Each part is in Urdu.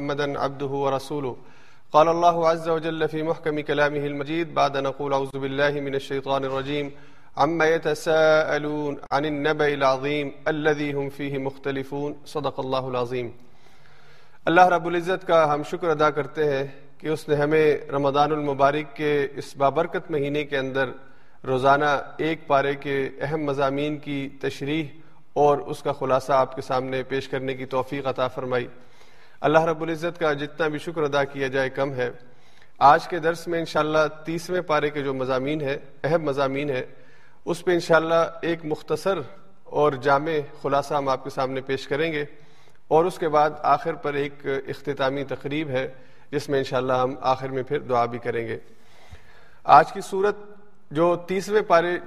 محمدا عبده ورسوله قال الله عز وجل في محكم كلامه المجيد بعد نقول أعوذ بالله من الشيطان الرجيم عما يتساءلون عن النبأ العظيم الذي هم فيه مختلفون۔ صدق الله العظيم اللہ رب العزت کا ہم شکر ادا کرتے ہیں کہ اس نے ہمیں رمضان المبارک کے اس بابرکت مہینے کے اندر روزانہ ایک پارے کے اہم مضامین کی تشریح اور اس کا خلاصہ آپ کے سامنے پیش کرنے کی توفیق عطا فرمائی۔ اللہ رب العزت کا جتنا بھی شکر ادا کیا جائے کم ہے۔ آج کے درس میں انشاءاللہ تیسویں پارے کے جو مضامین ہے اہم مضامین ہے اس پہ انشاءاللہ ایک مختصر اور جامع خلاصہ ہم آپ کے سامنے پیش کریں گے۔ اور اس کے بعد آخر پر ایک اختتامی تقریب ہے، جس میں انشاءاللہ ہم آخر میں پھر دعا بھی کریں گے۔ آج کی صورت جو تیسویں پارے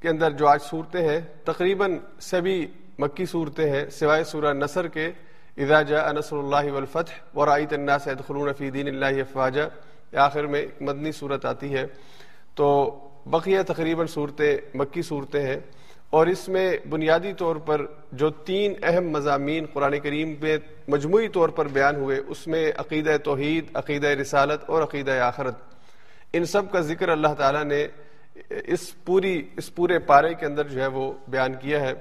کے اندر جو آج صورتیں ہیں، تقریباً سبھی مکی صورتیں ہیں، سوائے سورہ نصر کے اذا جاء نصر اللہ والفتح ورائیت الناس يدخلون فی دین اللہ افواجا آخر میں ایک مدنی صورت آتی ہے۔ تو بقیہ تقریباً صورتیں مکی صورتیں ہیں۔ اور اس میں بنیادی طور پر جو تین اہم مضامین قرآن کریم میں مجموعی طور پر بیان ہوئے، اس میں عقیدہ توحید، عقیدہ رسالت اور عقیدہ آخرت۔ ان سب کا ذکر اللہ تعالیٰ نے اس پوری، اس پورے پارے کے اندر جو ہے وہ بیان کیا ہے۔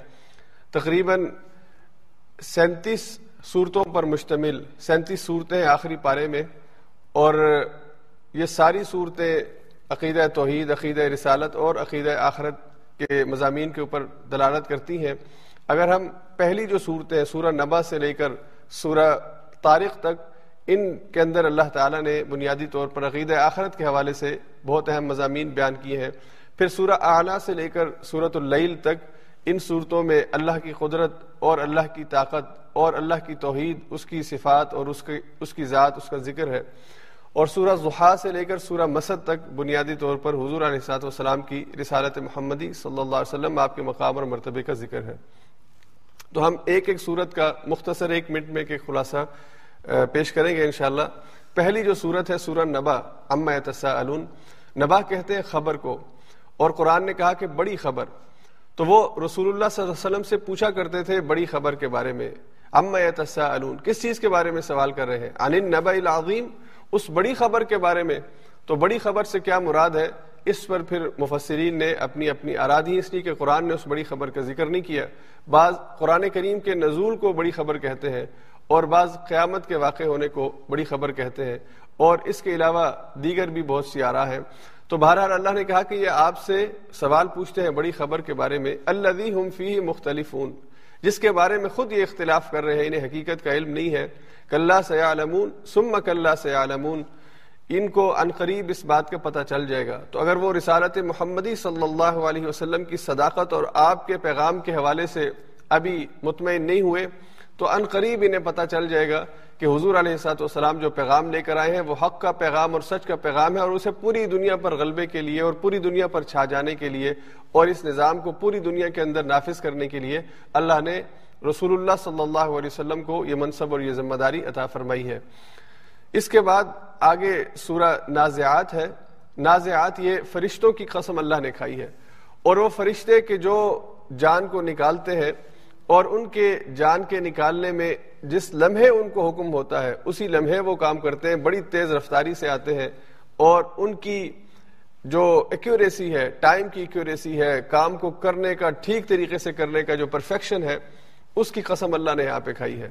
تقریباً سینتیس صورتوں پر مشتمل سینتیس صورتیں ہیں آخری پارے میں اور یہ ساری صورتیں عقیدہ توحید، عقیدہ رسالت اور عقیدہ آخرت کے مضامین کے اوپر دلالت کرتی ہیں۔ اگر ہم پہلی جو صورتیں سورہ نبا سے لے کر سورہ تاریخ تک، ان کے اندر اللہ تعالیٰ نے بنیادی طور پر عقیدہ آخرت کے حوالے سے بہت اہم مضامین بیان کیے ہیں۔ پھر سورہ اعلیٰ سے لے کر صورت اللیل تک ان صورتوں میں اللہ کی قدرت اور اللہ کی طاقت اور اللہ کی توحید، اس کی صفات اور اس کی اس کی ذات، اس کا ذکر ہے۔ اور سورہ زحا سے لے کر سورہ مسد تک بنیادی طور پر حضور علیہ السلاط والسلام کی رسالت محمدی صلی اللہ علیہ وسلم آپ کے مقام اور مرتبے کا ذکر ہے۔ تو ہم ایک ایک صورت کا مختصر ایک منٹ میں ایک خلاصہ پیش کریں گے انشاءاللہ۔ پہلی جو صورت ہے سورہ نبا اما تساءلون نبا کہتے ہیں خبر کو۔ اور قرآن نے کہا کہ بڑی خبر۔ تو وہ رسول اللہ صلی اللہ علیہ وسلم سے پوچھا کرتے تھے بڑی خبر کے بارے میں اما تساءلون کس چیز کے بارے میں سوال کر رہے ہیں؟ عن النبا العظیم، اس بڑی خبر کے بارے میں۔ تو بڑی خبر سے کیا مراد ہے؟ اس پر پھر مفسرین نے اپنی اپنی ارادی اس لیے کہ قرآن نے اس بڑی خبر کا ذکر نہیں کیا۔ بعض قرآن کریم کے نزول کو بڑی خبر کہتے ہیں اور بعض قیامت کے واقع ہونے کو بڑی خبر کہتے ہیں۔ اور اس کے علاوہ دیگر بھی بہت سی آرا ہیں۔ تو بہرحال اللہ نے کہا کہ یہ آپ سے سوال پوچھتے ہیں بڑی خبر کے بارے میں اللہ ہم فی مختلف جس کے بارے میں خود یہ اختلاف کر رہے ہیں، انہیں حقیقت کا علم نہیں ہے۔ کلّہ سیالمون سم کلّہ سیالمون ان کو عنقریب اس بات کا پتہ چل جائے گا۔ تو اگر وہ رسالت محمدی صلی اللہ علیہ وسلم کی صداقت اور آپ کے پیغام کے حوالے سے ابھی مطمئن نہیں ہوئے تو ان قریب انہیں پتہ چل جائے گا کہ حضور علیہ سات والسلام جو پیغام لے کر آئے ہیں، وہ حق کا پیغام اور سچ کا پیغام ہے اور اسے پوری دنیا پر غلبے کے لیے اور پوری دنیا پر چھا جانے کے لیے اور اس نظام کو پوری دنیا کے اندر نافذ کرنے کے لیے اللہ نے رسول اللہ صلی اللہ علیہ وسلم کو یہ منصب اور یہ ذمہ داری عطا فرمائی ہے۔ اس کے بعد آگے سورہ نازعات ہے۔ نازعات یہ فرشتوں کی قسم اللہ نے کھائی ہے اور وہ فرشتے کے جو جان کو نکالتے ہیں اور ان کے جان کے نکالنے میں جس لمحے ان کو حکم ہوتا ہے، اسی لمحے وہ کام کرتے ہیں، بڑی تیز رفتاری سے آتے ہیں اور ان کی جو ایکوریسی ہے ٹائم کی ایکوریسی ہے، کام کو کرنے کا، ٹھیک طریقے سے کرنے کا جو پرفیکشن ہے، اس کی قسم اللہ نے یہاں پہ کھائی ہے۔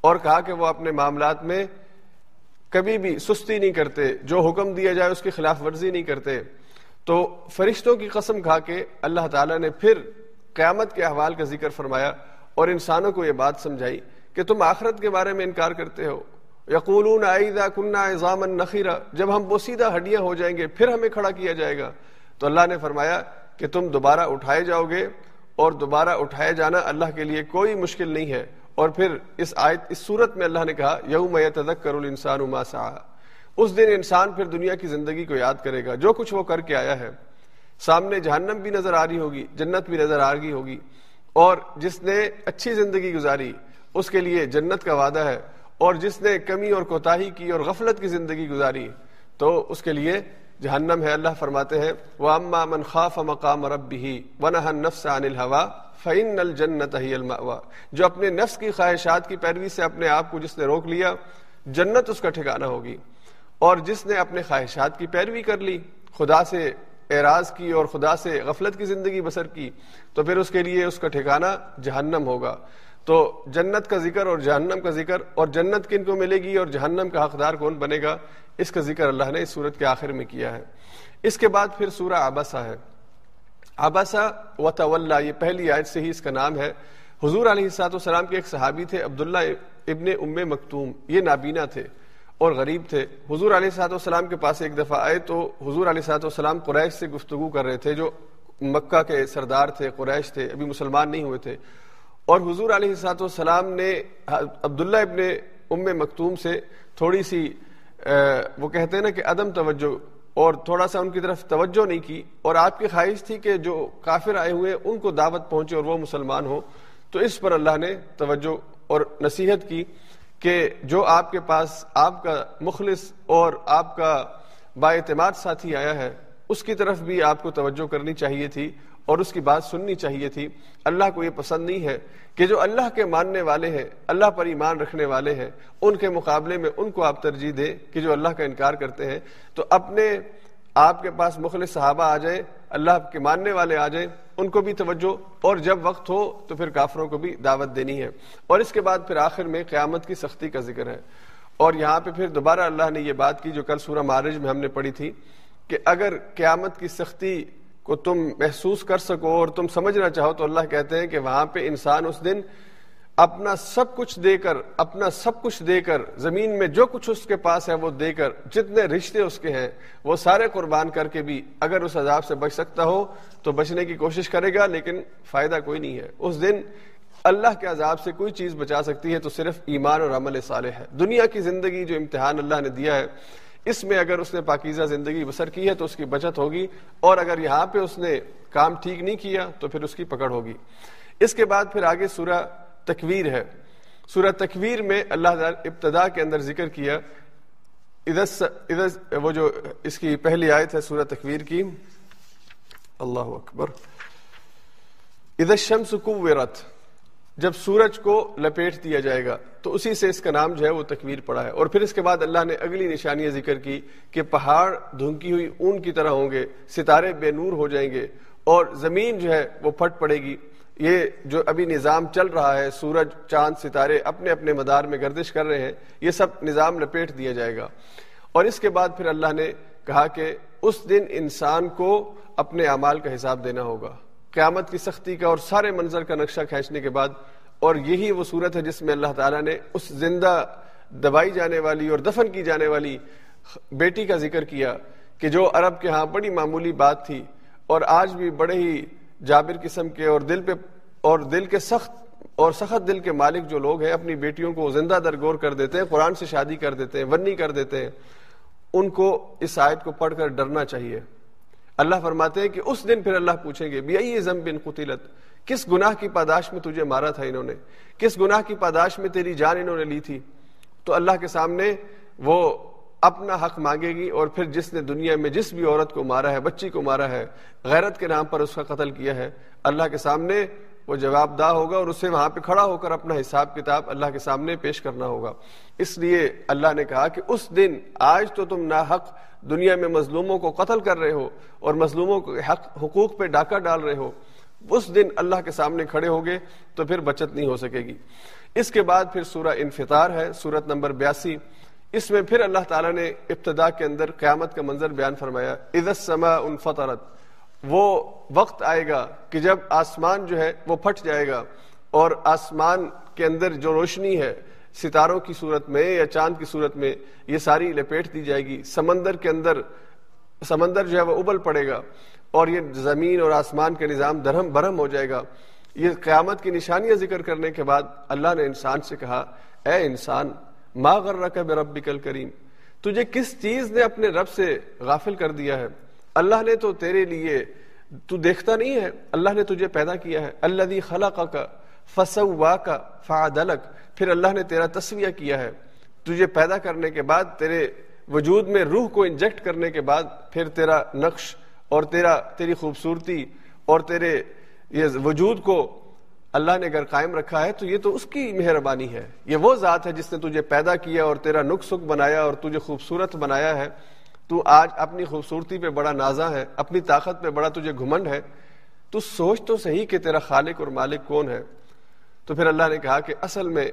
اور کہا کہ وہ اپنے معاملات میں کبھی بھی سستی نہیں کرتے، جو حکم دیا جائے اس کی خلاف ورزی نہیں کرتے۔ تو فرشتوں کی قسم کھا کے اللہ تعالیٰ نے پھر قیامت کے احوال کا ذکر فرمایا اور انسانوں کو یہ بات سمجھائی کہ تم آخرت کے بارے میں انکار کرتے ہو۔ یقولون کنہ ایزام نخیرہ جب ہم بوسیدہ ہڈیاں ہو جائیں گے، پھر ہمیں کھڑا کیا جائے گا۔ تو اللہ نے فرمایا کہ تم دوبارہ اٹھائے جاؤ گے اور دوبارہ اٹھائے جانا اللہ کے لیے کوئی مشکل نہیں ہے۔ اور پھر اس آیت، اس صورت میں اللہ نے کہا، یوم یتذکر الانسان ما سعى اس دن انسان پھر دنیا کی زندگی کو یاد کرے گا۔ جو کچھ وہ کر کے آیا ہے۔ سامنے جہنم بھی نظر آ رہی ہوگی، جنت بھی نظر آ رہی ہوگی۔ اور جس نے اچھی زندگی گزاری، اس کے لیے جنت کا وعدہ ہے۔ اور جس نے کمی اور کوتاہی کی اور غفلت کی زندگی گزاری، تو اس کے لیے جہنم ہے۔ اللہ فرماتے ہیں وہ اما من خاف مقام رب بھی ون نفس عن الحوا فعن الجنت ہی جو اپنے نفس کی خواہشات کی پیروی سے اپنے آپ کو جس نے روک لیا، جنت اس کا ٹھکانہ ہوگی۔ اور جس نے اپنے خواہشات کی پیروی کر لی، خدا سے اعراض کی اور خدا سے غفلت کی زندگی بسر کی، تو پھر اس کے لیے اس کا ٹھکانہ جہنم ہوگا۔ تو جنت کا ذکر اور جہنم کا ذکر اور جنت کن کو ملے گی اور جہنم کا حقدار کون بنے گا، اس کا ذکر اللہ نے اس صورت کے آخر میں کیا ہے۔ اس کے بعد پھر سورہ آباسا ہے۔ آباسا و یہ پہلی آیت سے ہی اس کا نام ہے۔ حضور علیہ سات والسلام کے ایک صحابی تھے، عبداللہ ابن ام مکتوم، یہ نابینا تھے۔ اور غریب تھے۔ حضور علیہ صاحب والسلام کے پاس ایک دفعہ آئے تو حضور علیہ صاحب والسلام قریش سے گفتگو کر رہے تھے جو مکہ کے سردار تھے، قریش تھے، ابھی مسلمان نہیں ہوئے تھے۔ اور حضور علیہ صاحب والسلام نے عبداللہ ابن ام مکتوم سے تھوڑی سی وہ کہتے ہیں نا کہ عدم توجہ اور تھوڑا سا ان کی طرف توجہ نہیں کی۔ اور آپ کی خواہش تھی کہ جو کافر آئے ہوئے ان کو دعوت پہنچے اور وہ مسلمان ہو تو اس پر اللہ نے توجہ اور نصیحت کی۔ کہ جو آپ کے پاس آپ کا مخلص اور آپ کا با اعتماد ساتھی آیا ہے، اس کی طرف بھی آپ کو توجہ کرنی چاہیے تھی اور اس کی بات سننی چاہیے تھی۔ اللہ کو یہ پسند نہیں ہے کہ جو اللہ کے ماننے والے ہیں، اللہ پر ایمان رکھنے والے ہیں، ان کے مقابلے میں ان کو آپ ترجیح دیں کہ جو اللہ کا انکار کرتے ہیں۔ تو اپنے آپ کے پاس مخلص صحابہ آ جائیں اللہ کے ماننے والے آ جائیں، ان کو بھی توجہ، اور جب وقت ہو تو پھر کافروں کو بھی دعوت دینی ہے۔ اور اس کے بعد پھر آخر میں قیامت کی سختی کا ذکر ہے۔ اور یہاں پہ پھر دوبارہ اللہ نے یہ بات کی جو کل سورہ مارج میں ہم نے پڑھی تھی کہ اگر قیامت کی سختی کو تم محسوس کر سکو اور تم سمجھنا چاہو تو اللہ کہتے ہیں کہ وہاں پہ انسان اس دن اپنا سب کچھ دے کر، اپنا سب کچھ دے کر، زمین میں جو کچھ اس کے پاس ہے وہ دے کر، جتنے رشتے اس کے ہیں، وہ سارے قربان کر کے بھی اگر اس عذاب سے بچ سکتا ہو تو بچنے کی کوشش کرے گا، لیکن فائدہ کوئی نہیں ہے۔ اس دن اللہ کے عذاب سے کوئی چیز بچا سکتی ہے تو صرف ایمان اور عمل صالح ہے۔ دنیا کی زندگی جو امتحان اللہ نے دیا ہے، اس میں اگر اس نے پاکیزہ زندگی بسر کی ہے تو اس کی بچت ہوگی، اور اگر یہاں پہ اس نے کام ٹھیک نہیں کیا تو پھر اس کی پکڑ ہوگی۔ اس کے بعد پھر آگے سورہ تکویر ہے۔ سورہ تکویر میں اللہ ابتدا کے اندر ذکر کیا۔ وہ جو اس کی پہلی آیت ہے سورہ تکویر کی۔ اللہ اکبر۔ ادھر شمس کوت جب سورج کو لپیٹ دیا جائے گا، تو اسی سے اس کا نام جو ہے وہ تکویر پڑا ہے۔ اور پھر اس کے بعد اللہ نے اگلی نشانیاں ذکر کی کہ پہاڑ دھنکی ہوئی اون کی طرح ہوں گے، ستارے بے نور ہو جائیں گے اور زمین جو ہے وہ پھٹ پڑے گی۔ یہ جو ابھی نظام چل رہا ہے، سورج، چاند، ستارے اپنے اپنے مدار میں گردش کر رہے ہیں، یہ سب نظام لپیٹ دیا جائے گا۔ اور اس کے بعد پھر اللہ نے کہا کہ اس دن انسان کو اپنے اعمال کا حساب دینا ہوگا۔ قیامت کی سختی کا اور سارے منظر کا نقشہ کھینچنے کے بعد، اور یہی وہ صورت ہے جس میں اللہ تعالیٰ نے اس زندہ دبائی جانے والی اور دفن کی جانے والی بیٹی کا ذکر کیا کہ جو عرب کے ہاں بڑی معمولی بات تھی، اور آج بھی بڑے ہی جابر قسم کے اور دل پہ اور دل کے سخت اور سخت دل کے مالک جو لوگ ہیں، اپنی بیٹیوں کو زندہ درگور کر دیتے ہیں، قرآن سے شادی کر دیتے ہیں ورنی کر دیتے ہیں۔ ان کو اس آیت کو پڑھ کر ڈرنا چاہیے۔ اللہ فرماتے ہیں کہ اس دن پھر اللہ پوچھیں گے بھی زم بن قطلت کس گناہ کی پاداش میں تجھے مارا تھا انہوں نے؟ کس گناہ کی پاداش میں تیری جان انہوں نے لی تھی؟ تو اللہ کے سامنے وہ اپنا حق مانگے گی اور پھر جس نے دنیا میں جس بھی عورت کو مارا ہے، بچی کو مارا ہے، غیرت کے نام پر اس کا قتل کیا ہے، اللہ کے سامنے وہ جواب دہ ہوگا اور اسے وہاں پہ کھڑا ہو کر اپنا حساب کتاب اللہ کے سامنے پیش کرنا ہوگا۔ اس لیے اللہ نے کہا کہ اس دن آج تو تم نا حق دنیا میں مظلوموں کو قتل کر رہے ہو اور مظلوموں کو حق، حقوق پہ ڈاکہ ڈال رہے ہو۔ اس دن اللہ کے سامنے کھڑے ہوگے تو پھر بچت نہیں ہو سکے گی۔ اس کے بعد پھر سورہ انفطار ہے، سورت نمبر بیاسی۔ اس میں پھر اللہ تعالیٰ نے ابتدا کے اندر قیامت کا منظر بیان فرمایا عزت سما ان فطرت وہ وقت آئے گا کہ جب آسمان جو ہے وہ پھٹ جائے گا اور آسمان کے اندر جو روشنی ہے، ستاروں کی صورت میں یا چاند کی صورت میں، یہ ساری لپیٹ دی جائے گی، سمندر کے اندر، سمندر جو ہے وہ ابل پڑے گا اور یہ زمین اور آسمان کے نظام درہم برہم ہو جائے گا۔ یہ قیامت کی نشانیاں ذکر کرنے کے بعد اللہ نے انسان سے کہا، اے انسان ما غرک بربک الکریم، تجھے کس چیز نے اپنے رب سے غافل کر دیا ہے؟ اللہ نے تو تیرے لیے تو دیکھتا نہیں ہے، اللہ نے تجھے پیدا کیا ہے۔ اللہ خلق کا فسوا کا فعدلک، پھر اللہ نے تیرا تصویہ کیا ہے۔ تجھے پیدا کرنے کے بعد، تیرے وجود میں روح کو انجیکٹ کرنے کے بعد، پھر تیرا نقش اور تیرا، تیری خوبصورتی اور تیرے یہ وجود کو اللہ نے اگر قائم رکھا ہے تو یہ تو اس کی مہربانی ہے۔ یہ وہ ذات ہے جس نے تجھے پیدا کیا اور تیرا نک سک بنایا اور تجھے خوبصورت بنایا ہے۔ تو آج اپنی خوبصورتی پہ بڑا نازا ہے، اپنی طاقت پہ بڑا تجھے گھمنڈ ہے۔ تو سوچ تو صحیح کہ تیرا خالق اور مالک کون ہے۔ تو پھر اللہ نے کہا کہ اصل میں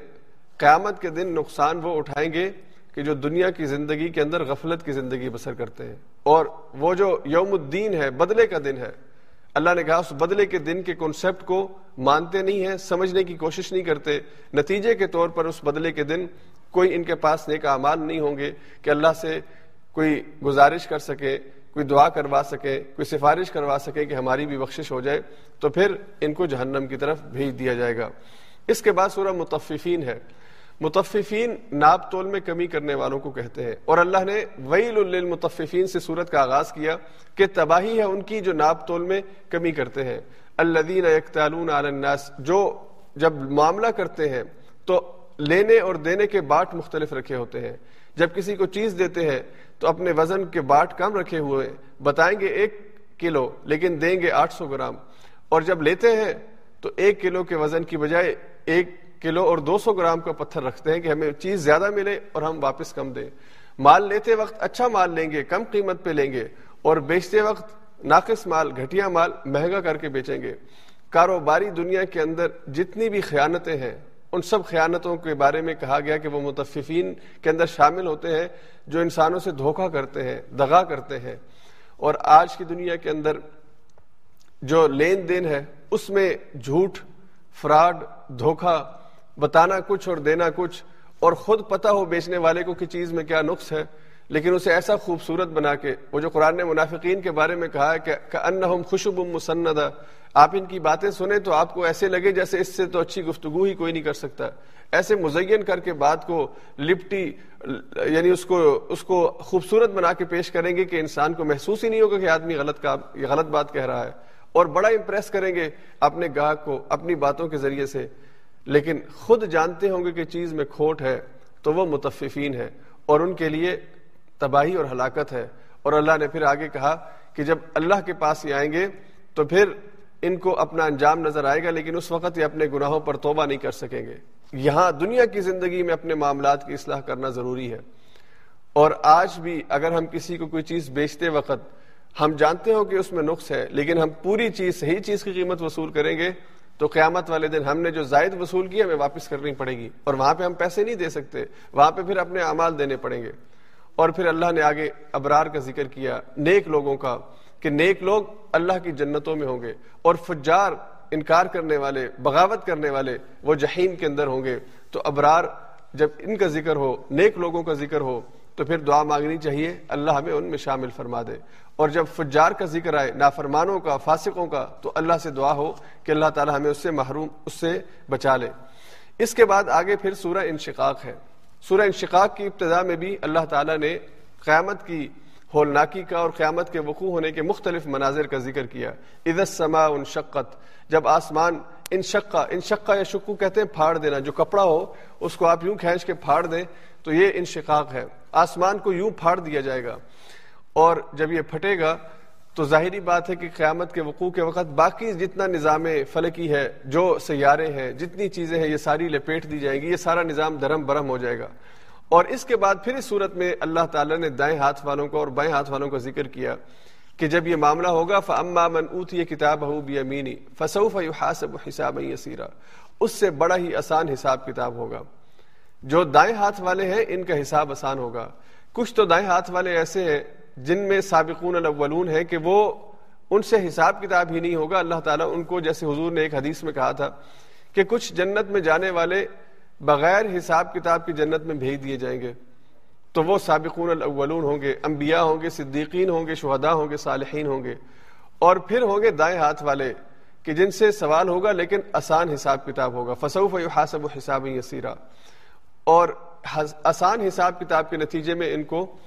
قیامت کے دن نقصان وہ اٹھائیں گے کہ جو دنیا کی زندگی کے اندر غفلت کی زندگی بسر کرتے ہیں۔ اور وہ جو یوم الدین ہے، بدلے کا دن ہے اللہ نے کہا، اس بدلے کے دن کے کنسپٹ کو مانتے نہیں ہیں، سمجھنے کی کوشش نہیں کرتے۔ نتیجے کے طور پر اس بدلے کے دن کوئی ان کے پاس نیک اعمال نہیں ہوں گے کہ اللہ سے کوئی گزارش کر سکے، کوئی دعا کروا سکے، کوئی سفارش کروا سکے کہ ہماری بھی بخشش ہو جائے، تو پھر ان کو جہنم کی طرف بھیج دیا جائے گا۔ اس کے بعد سورہ متففین ہے۔ متففین ناپ تول میں کمی کرنے والوں کو کہتے ہیں۔ اور اللہ نے ویل للمتففین سے صورت کا آغاز کیا کہ تباہی ہے ان کی جو ناپ تول میں کمی کرتے ہیں۔ الذین یکتالون علی الناس، جو جب معاملہ کرتے ہیں تو لینے اور دینے کے باٹ مختلف رکھے ہوتے ہیں۔ جب کسی کو چیز دیتے ہیں تو اپنے وزن کے باٹ کم رکھے ہوئے، بتائیں گے ایک کلو، لیکن دیں گے آٹھ سو گرام۔ اور جب لیتے ہیں تو ایک کلو کے وزن کی بجائے ایک کلو اور دو سو گرام کا پتھر رکھتے ہیں کہ ہمیں چیز زیادہ ملے اور ہم واپس کم دیں۔ مال لیتے وقت اچھا مال لیں گے، کم قیمت پہ لیں گے اور بیچتے وقت ناقص مال، گھٹیا مال مہنگا کر کے بیچیں گے۔ کاروباری دنیا کے اندر جتنی بھی خیانتیں ہیں، ان سب خیانتوں کے بارے میں کہا گیا کہ وہ متففین کے اندر شامل ہوتے ہیں، جو انسانوں سے دھوکہ کرتے ہیں، دغا کرتے ہیں۔ اور آج کی دنیا کے اندر جو لین دین ہے، اس میں جھوٹ، فراڈ، دھوکہ بتانا کچھ اور دینا کچھ اور خود پتہ ہو بیچنے والے کو کہ چیز میں کیا نقص ہے، لیکن اسے ایسا خوبصورت بنا کے، وہ جو قرآن نے منافقین کے بارے میں کہا ہے کہ انہم خوشب مسندہ، آپ ان کی باتیں سنیں تو آپ کو ایسے لگے جیسے اس سے تو اچھی گفتگو ہی کوئی نہیں کر سکتا۔ ایسے مزین کر کے بات کو لپٹی یعنی اس کو اس کو خوبصورت بنا کے پیش کریں گے کہ انسان کو محسوس ہی نہیں ہوگا کہ آدمی غلط کا غلط بات کہہ رہا ہے۔ اور بڑا امپریس کریں گے اپنے گاہک کو اپنی باتوں کے ذریعے سے۔ لیکن خود جانتے ہوں گے کہ چیز میں کھوٹ ہے تو وہ متففین ہے اور ان کے لیے تباہی اور ہلاکت ہے اور اللہ نے پھر آگے کہا کہ جب اللہ کے پاس ہی آئیں گے تو پھر ان کو اپنا انجام نظر آئے گا، لیکن اس وقت یہ اپنے گناہوں پر توبہ نہیں کر سکیں گے۔ یہاں دنیا کی زندگی میں اپنے معاملات کی اصلاح کرنا ضروری ہے۔ اور آج بھی اگر ہم کسی کو کوئی چیز بیچتے وقت ہم جانتے ہو کہ اس میں نقص ہے، لیکن ہم پوری چیز، صحیح چیز کی قیمت وصول کریں گے تو قیامت والے دن ہم نے جو زائد وصول کیا ہمیں واپس کرنی پڑے گی اور وہاں پہ ہم پیسے نہیں دے سکتے، وہاں پہ پھر اپنے اعمال دینے پڑیں گے۔ اور پھر اللہ نے آگے ابرار کا ذکر کیا، نیک لوگوں کا، کہ نیک لوگ اللہ کی جنتوں میں ہوں گے اور فجار انکار کرنے والے، بغاوت کرنے والے وہ جہیم کے اندر ہوں گے۔ تو ابرار جب ان کا ذکر ہو، نیک لوگوں کا ذکر ہو، تو پھر دعا مانگنی چاہیے۔ اللہ ہمیں ان میں شامل فرما دے۔ اور جب فجار کا ذکر آئے، نافرمانوں کا، فاسقوں کا، تو اللہ سے دعا ہو کہ اللہ تعالی ہمیں اس سے محروم، اس سے بچا لے۔ اس کے بعد آگے پھر سورہ انشقاق ہے۔ سورہ انشقاق کی ابتدا میں بھی اللہ تعالیٰ نے قیامت کی ہولناکی کا اور قیامت کے وقوع ہونے کے مختلف مناظر کا ذکر کیا۔ عزت سما ان شقت جب آسمان ان شقہ ان شقہ یا شکو کہتے ہیں، پھاڑ دینا، جو کپڑا ہو، اس کو آپ یوں کھینچ کے پھاڑ دیں، تو یہ انشقاق ہے۔ آسمان کو یوں پھاڑ دیا جائے گا۔ اور جب یہ پھٹے گا تو ظاہری بات ہے کہ قیامت کے وقوع کے وقت باقی جتنا نظام فلکی ہے، جو سیارے ہیں، جتنی چیزیں ہیں، یہ ساری لپیٹ دی جائیں گی، یہ سارا نظام درم برم ہو جائے گا۔ اور اس کے بعد پھر اس صورت میں اللہ تعالیٰ نے دائیں ہاتھ والوں کو اور بائیں ہاتھ والوں کا ذکر کیا کہ جب یہ معاملہ ہوگا فما من اوت یہ کتاب ہو بھی امینی فصوف حساب حساب اس سے بڑا ہی آسان حساب کتاب ہوگا۔ جو دائیں ہاتھ والے ہیں، ان کا حساب آسان ہوگا۔ کچھ تو دائیں ہاتھ والے ایسے ہیں جن میں سابقون الاولون ہے کہ وہ ان سے حساب کتاب ہی نہیں ہوگا۔ اللہ تعالیٰ ان کو جیسے حضور نے ایک حدیث میں کہا تھا کہ کچھ جنت میں جانے والے بغیر حساب کتاب کی جنت میں بھیج دیے جائیں گے۔ تو وہ سابقون الاولون ہوں گے، انبیاء ہوں گے، صدیقین ہوں گے، شہداء ہوں گے، صالحین ہوں گے۔ اور پھر ہوں گے دائیں ہاتھ والے کہ جن سے سوال ہوگا لیکن آسان حساب کتاب ہوگا۔ فصوف حاسب و حساب یسیرا اور آسان حساب کتاب کے نتیجے میں ان کو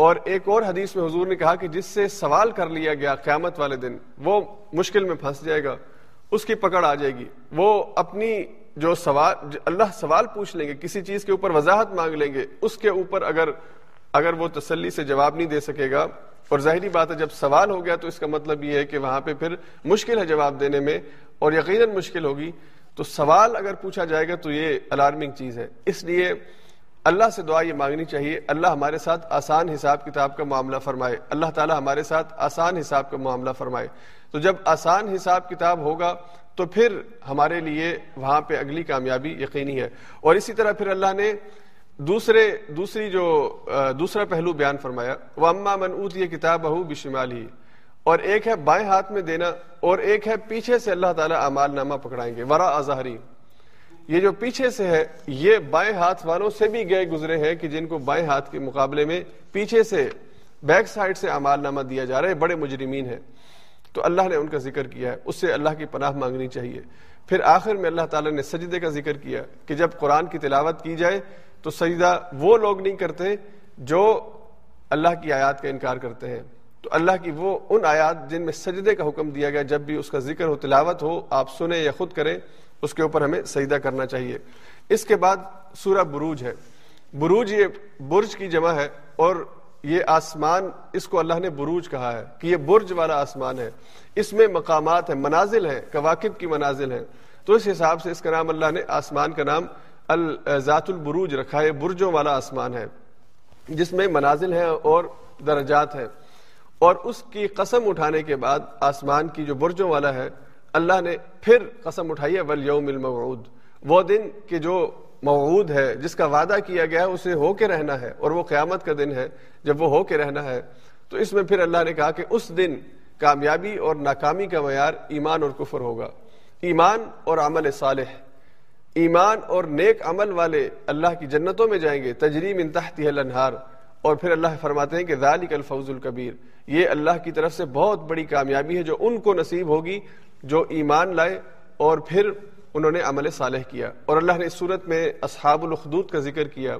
اور ایک اور حدیث میں حضور نے کہا کہ جس سے سوال کر لیا گیا قیامت والے دن، وہ مشکل میں پھنس جائے گا، اس کی پکڑ آ جائے گی۔ وہ اپنی جو سوال، اللہ سوال پوچھ لیں گے، کسی چیز کے اوپر وضاحت مانگ لیں گے، اس کے اوپر اگر اگر وہ تسلی سے جواب نہیں دے سکے گا۔ اور ظاہری بات ہے، جب سوال ہو گیا تو اس کا مطلب یہ ہے کہ وہاں پہ پھر مشکل ہے جواب دینے میں اور یقیناً مشکل ہوگی۔ تو سوال اگر پوچھا جائے گا تو یہ الارمنگ چیز ہے۔ اس لیے اللہ سے دعا یہ مانگنی چاہیے، اللہ ہمارے ساتھ آسان حساب کتاب کا معاملہ فرمائے۔ اللہ تعالیٰ ہمارے ساتھ آسان حساب کا معاملہ فرمائے۔ تو جب آسان حساب کتاب ہوگا، تو پھر ہمارے لیے وہاں پہ اگلی کامیابی یقینی ہے۔ اور اسی طرح پھر اللہ نے دوسرے، دوسری جو دوسرا پہلو بیان فرمایا وہ اما منعت یہ کتاب بہو بشمال ہی اور ایک ہے بائیں ہاتھ میں دینا، اور ایک ہے پیچھے سے اللہ تعالیٰ امال نامہ پکڑائیں گے۔ ورا اظہری یہ جو پیچھے سے ہے، یہ بائیں ہاتھ والوں سے بھی گئے گزرے ہیں کہ جن کو بائیں ہاتھ کے مقابلے میں پیچھے سے، بیک سائڈ سے امال نامہ دیا جا رہا ہے، بڑے مجرمین ہیں۔ تو اللہ نے ان کا ذکر کیا ہے، اس سے اللہ کی پناہ مانگنی چاہیے۔ پھر آخر میں اللہ تعالیٰ نے سجدے کا ذکر کیا کہ جب قرآن کی تلاوت کی جائے تو سجدہ وہ لوگ نہیں کرتے جو اللہ کی آیات کا انکار کرتے ہیں۔ تو اللہ کی وہ ان آیات جن میں سجدے کا حکم دیا گیا، جب بھی اس کا ذکر ہو، تلاوت ہو، آپ سنیں یا خود کریں اس کے اوپر ہمیں سجدہ کرنا چاہیے۔ اس کے بعد سورہ بروج ہے۔ بروج یہ برج کی جمع ہے اور یہ آسمان، اس کو اللہ نے بروج کہا ہے کہ یہ برج والا آسمان ہے۔ اس میں مقامات ہیں، منازل ہیں، کواکب کی منازل ہیں۔ تو اس حساب سے اس کا نام اللہ نے، آسمان کا نام الذات البروج رکھا ہے۔ برجوں والا آسمان ہے۔ جس میں منازل ہیں اور درجات ہیں۔ اور اس کی قسم اٹھانے کے بعد آسمان کی جو برجوں والا ہے اللہ نے پھر قسم اٹھائی ہے ولیوم الموعود۔ وہ دن کہ جو موعود ہے، جس کا وعدہ کیا گیا ہے اسے ہو کے رہنا ہے اور وہ قیامت کا دن ہے، جب وہ ہو کے رہنا ہے، تو اس میں پھر اللہ نے کہا کہ اس دن کامیابی اور ناکامی کا معیار ایمان اور کفر ہوگا۔ ایمان اور عمل صالح۔ ایمان اور نیک عمل والے اللہ کی جنتوں میں جائیں گے۔ تجریم انتہتی ہے لنہار اور پھر اللہ فرماتے ہیں کہ ذالک الفوز الکبیر۔ یہ اللہ کی طرف سے بہت بڑی کامیابی ہے جو ان کو نصیب ہوگی۔ جو ایمان لائے اور پھر انہوں نے عمل صالح کیا۔ اور اللہ نے اس صورت میں اصحاب الخدود کا ذکر کیا۔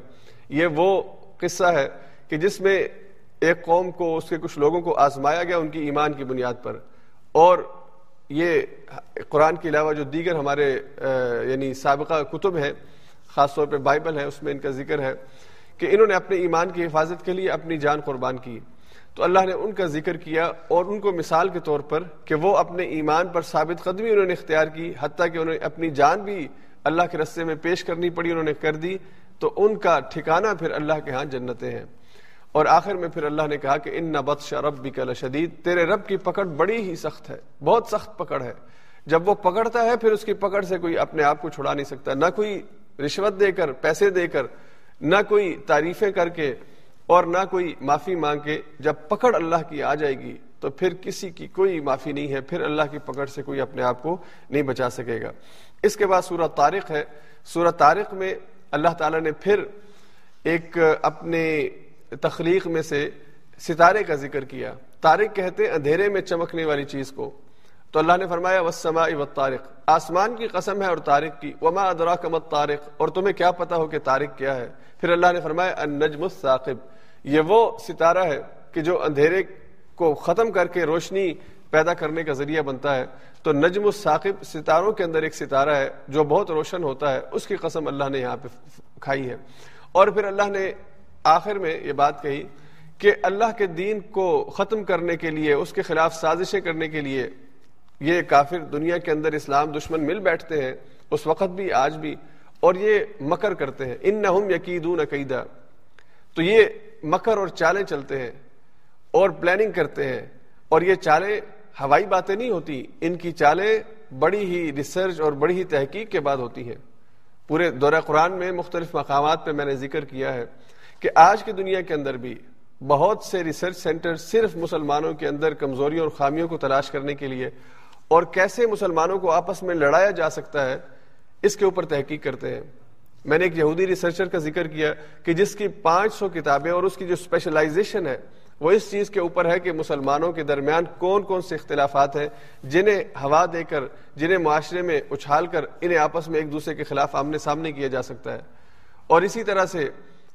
یہ وہ قصہ ہے کہ جس میں ایک قوم کو، اس کے کچھ لوگوں کو آزمایا گیا ان کی ایمان کی بنیاد پر۔ اور یہ قرآن کے علاوہ جو دیگر ہمارے یعنی سابقہ کتب ہیں، خاص طور پہ بائبل ہے، اس میں ان کا ذکر ہے کہ انہوں نے اپنے ایمان کی حفاظت کے لیے اپنی جان قربان کی۔ تو اللہ نے ان کا ذکر کیا اور ان کو مثال کے طور پر کہ وہ اپنے ایمان پر ثابت قدمی انہوں نے اختیار کی، حتیٰ کہ انہوں نے اپنی جان بھی اللہ کے رستے میں پیش کرنی پڑی، انہوں نے کر دی، تو ان کا ٹھکانہ پھر اللہ کے ہاں جنتیں ہیں۔ اور آخر میں پھر اللہ نے کہا کہ ان نبت رب بھی کل شدید تیرے رب کی پکڑ بڑی ہی سخت ہے، بہت سخت پکڑ ہے۔ جب وہ پکڑتا ہے، پھر اس کی پکڑ سے کوئی اپنے آپ کو چھڑا نہیں سکتا، نہ کوئی رشوت دے کر، پیسے دے کر، نہ کوئی تعریفیں کر کے اور نہ کوئی معافی مانگ کے جب پکڑ اللہ کی آ جائے گی، تو پھر کسی کی کوئی معافی نہیں ہے، پھر اللہ کی پکڑ سے کوئی اپنے آپ کو نہیں بچا سکے گا۔ اس کے بعد سورہ طارق ہے۔ سورہ طارق میں اللہ تعالیٰ نے پھر ایک اپنے تخلیق میں سے ستارے کا ذکر کیا۔ تارق کہتے اندھیرے میں چمکنے والی چیز کو۔ تو اللہ نے فرمایا وسما و تارق آسمان کی قسم ہے اور تارق کی۔ وما ادرا کمت تارق اور تمہیں کیا پتا ہو کہ تارق کیا ہے؟ پھر اللہ نے فرمایا، النجم الثاقب۔ یہ وہ ستارہ ہے کہ جو اندھیرے کو ختم کر کے روشنی پیدا کرنے کا ذریعہ بنتا ہے۔ تو نجم الثاقب ستاروں کے اندر ایک ستارہ ہے جو بہت روشن ہوتا ہے۔ اس کی قسم اللہ نے یہاں پہ کھائی ہے۔ اور پھر اللہ نے آخر میں یہ بات کہی کہ اللہ کے دین کو ختم کرنے کے لیے، اس کے خلاف سازشیں کرنے کے لیے یہ کافر دنیا کے اندر اسلام دشمن مل بیٹھتے ہیں۔ اس وقت بھی، آج بھی، اور یہ مکر کرتے ہیں۔ ان نہ یقیدون عقیدہ تو یہ مکر اور چالیں چلتے ہیں اور پلاننگ کرتے ہیں اور یہ چالیں ہوائی باتیں نہیں ہوتی، ان کی چالیں بڑی ہی ریسرچ اور بڑی ہی تحقیق کے بعد ہوتی ہیں۔ پورے دورہ قرآن میں مختلف مقامات پہ میں نے ذکر کیا ہے کہ آج کی دنیا کے اندر بھی بہت سے ریسرچ سینٹر صرف مسلمانوں کے اندر کمزوریوں اور خامیوں کو تلاش کرنے کے لیے اور کیسے مسلمانوں کو آپس میں لڑایا جا سکتا ہے، اس کے اوپر تحقیق کرتے ہیں۔ میں نے ایک یہودی ریسرچر کا ذکر کیا کہ جس کی پانچ سو کتابیں اور اس کی جو اسپیشلائزیشن ہے، وہ اس چیز کے اوپر ہے کہ مسلمانوں کے درمیان کون کون سے اختلافات ہیں، جنہیں ہوا دے کر، جنہیں معاشرے میں اچھال کر انہیں آپس میں ایک دوسرے کے خلاف آمنے سامنے کیا جا سکتا ہے۔ اور اسی طرح سے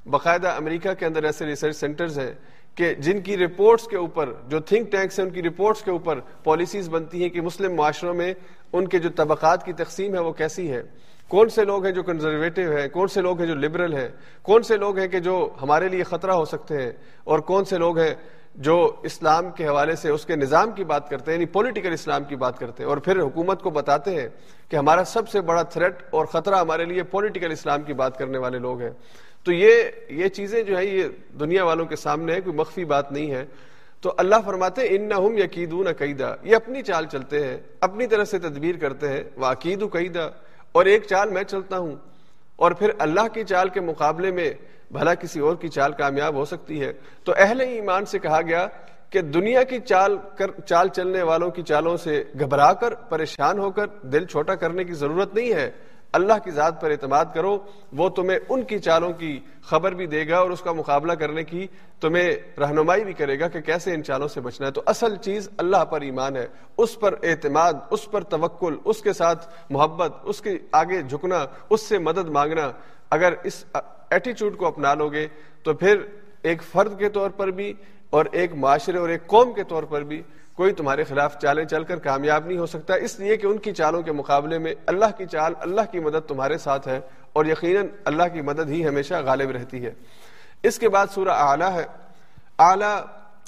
باقاعدہ امریکہ کے اندر ایسے ریسرچ سینٹرز ہیں کہ جن کی رپورٹس کے اوپر، جو تھنک ٹینکس ہیں، ان کی رپورٹس کے اوپر پالیسیز بنتی ہیں کہ مسلم معاشروں میں ان کے جو طبقات کی تقسیم ہے وہ کیسی ہے۔ کون سے لوگ ہیں جو کنزرویٹو ہیں؟ کون سے لوگ ہیں جو لبرل ہیں؟ کون سے لوگ ہیں کہ جو ہمارے لیے خطرہ ہو سکتے ہیں؟ اور کون سے لوگ ہیں جو اسلام کے حوالے سے اس کے نظام کی بات کرتے ہیں یعنی پولیٹیکل اسلام کی بات کرتے ہیں؟ اور پھر حکومت کو بتاتے ہیں کہ ہمارا سب سے بڑا تھریٹ اور خطرہ ہمارے لیے پولیٹیکل اسلام کی بات کرنے والے لوگ ہیں۔ تو یہ یہ چیزیں جو ہیں، یہ دنیا والوں کے سامنے ہے کوئی مخفی بات نہیں ہے۔ تو اللہ فرماتے ان نہ ہم یقیدون قیدا یہ اپنی چال چلتے ہیں، اپنی طرح سے تدبیر کرتے ہیں وہ عقید و قیدا اور ایک چال میں چلتا ہوں اور پھر اللہ کی چال کے مقابلے میں بھلا کسی اور کی چال کامیاب ہو سکتی ہے۔ تو اہل ایمان سے کہا گیا کہ دنیا کی چال کر، چال چلنے والوں کی چالوں سے گھبرا کر، پریشان ہو کر، دل چھوٹا کرنے کی ضرورت نہیں ہے۔ اللہ کی ذات پر اعتماد کرو، وہ تمہیں ان کی چالوں کی خبر بھی دے گا اور اس کا مقابلہ کرنے کی تمہیں رہنمائی بھی کرے گا کہ کیسے ان چالوں سے بچنا ہے۔ تو اصل چیز اللہ پر ایمان ہے، اس پر اعتماد، اس پر توکل، اس کے ساتھ محبت، اس کے آگے جھکنا، اس سے مدد مانگنا۔ اگر اس ایٹیچیوڈ کو اپنا لو گے تو پھر ایک فرد کے طور پر بھی اور ایک معاشرے اور ایک قوم کے طور پر بھی کوئی تمہارے خلاف چالیں چل کر کامیاب نہیں ہو سکتا، اس لیے کہ ان کی چالوں کے مقابلے میں اللہ کی چال، اللہ کی مدد تمہارے ساتھ ہے اور یقیناً اللہ کی مدد ہی ہمیشہ غالب رہتی ہے۔ اس کے بعد سورہ اعلیٰ ہے۔ اعلیٰ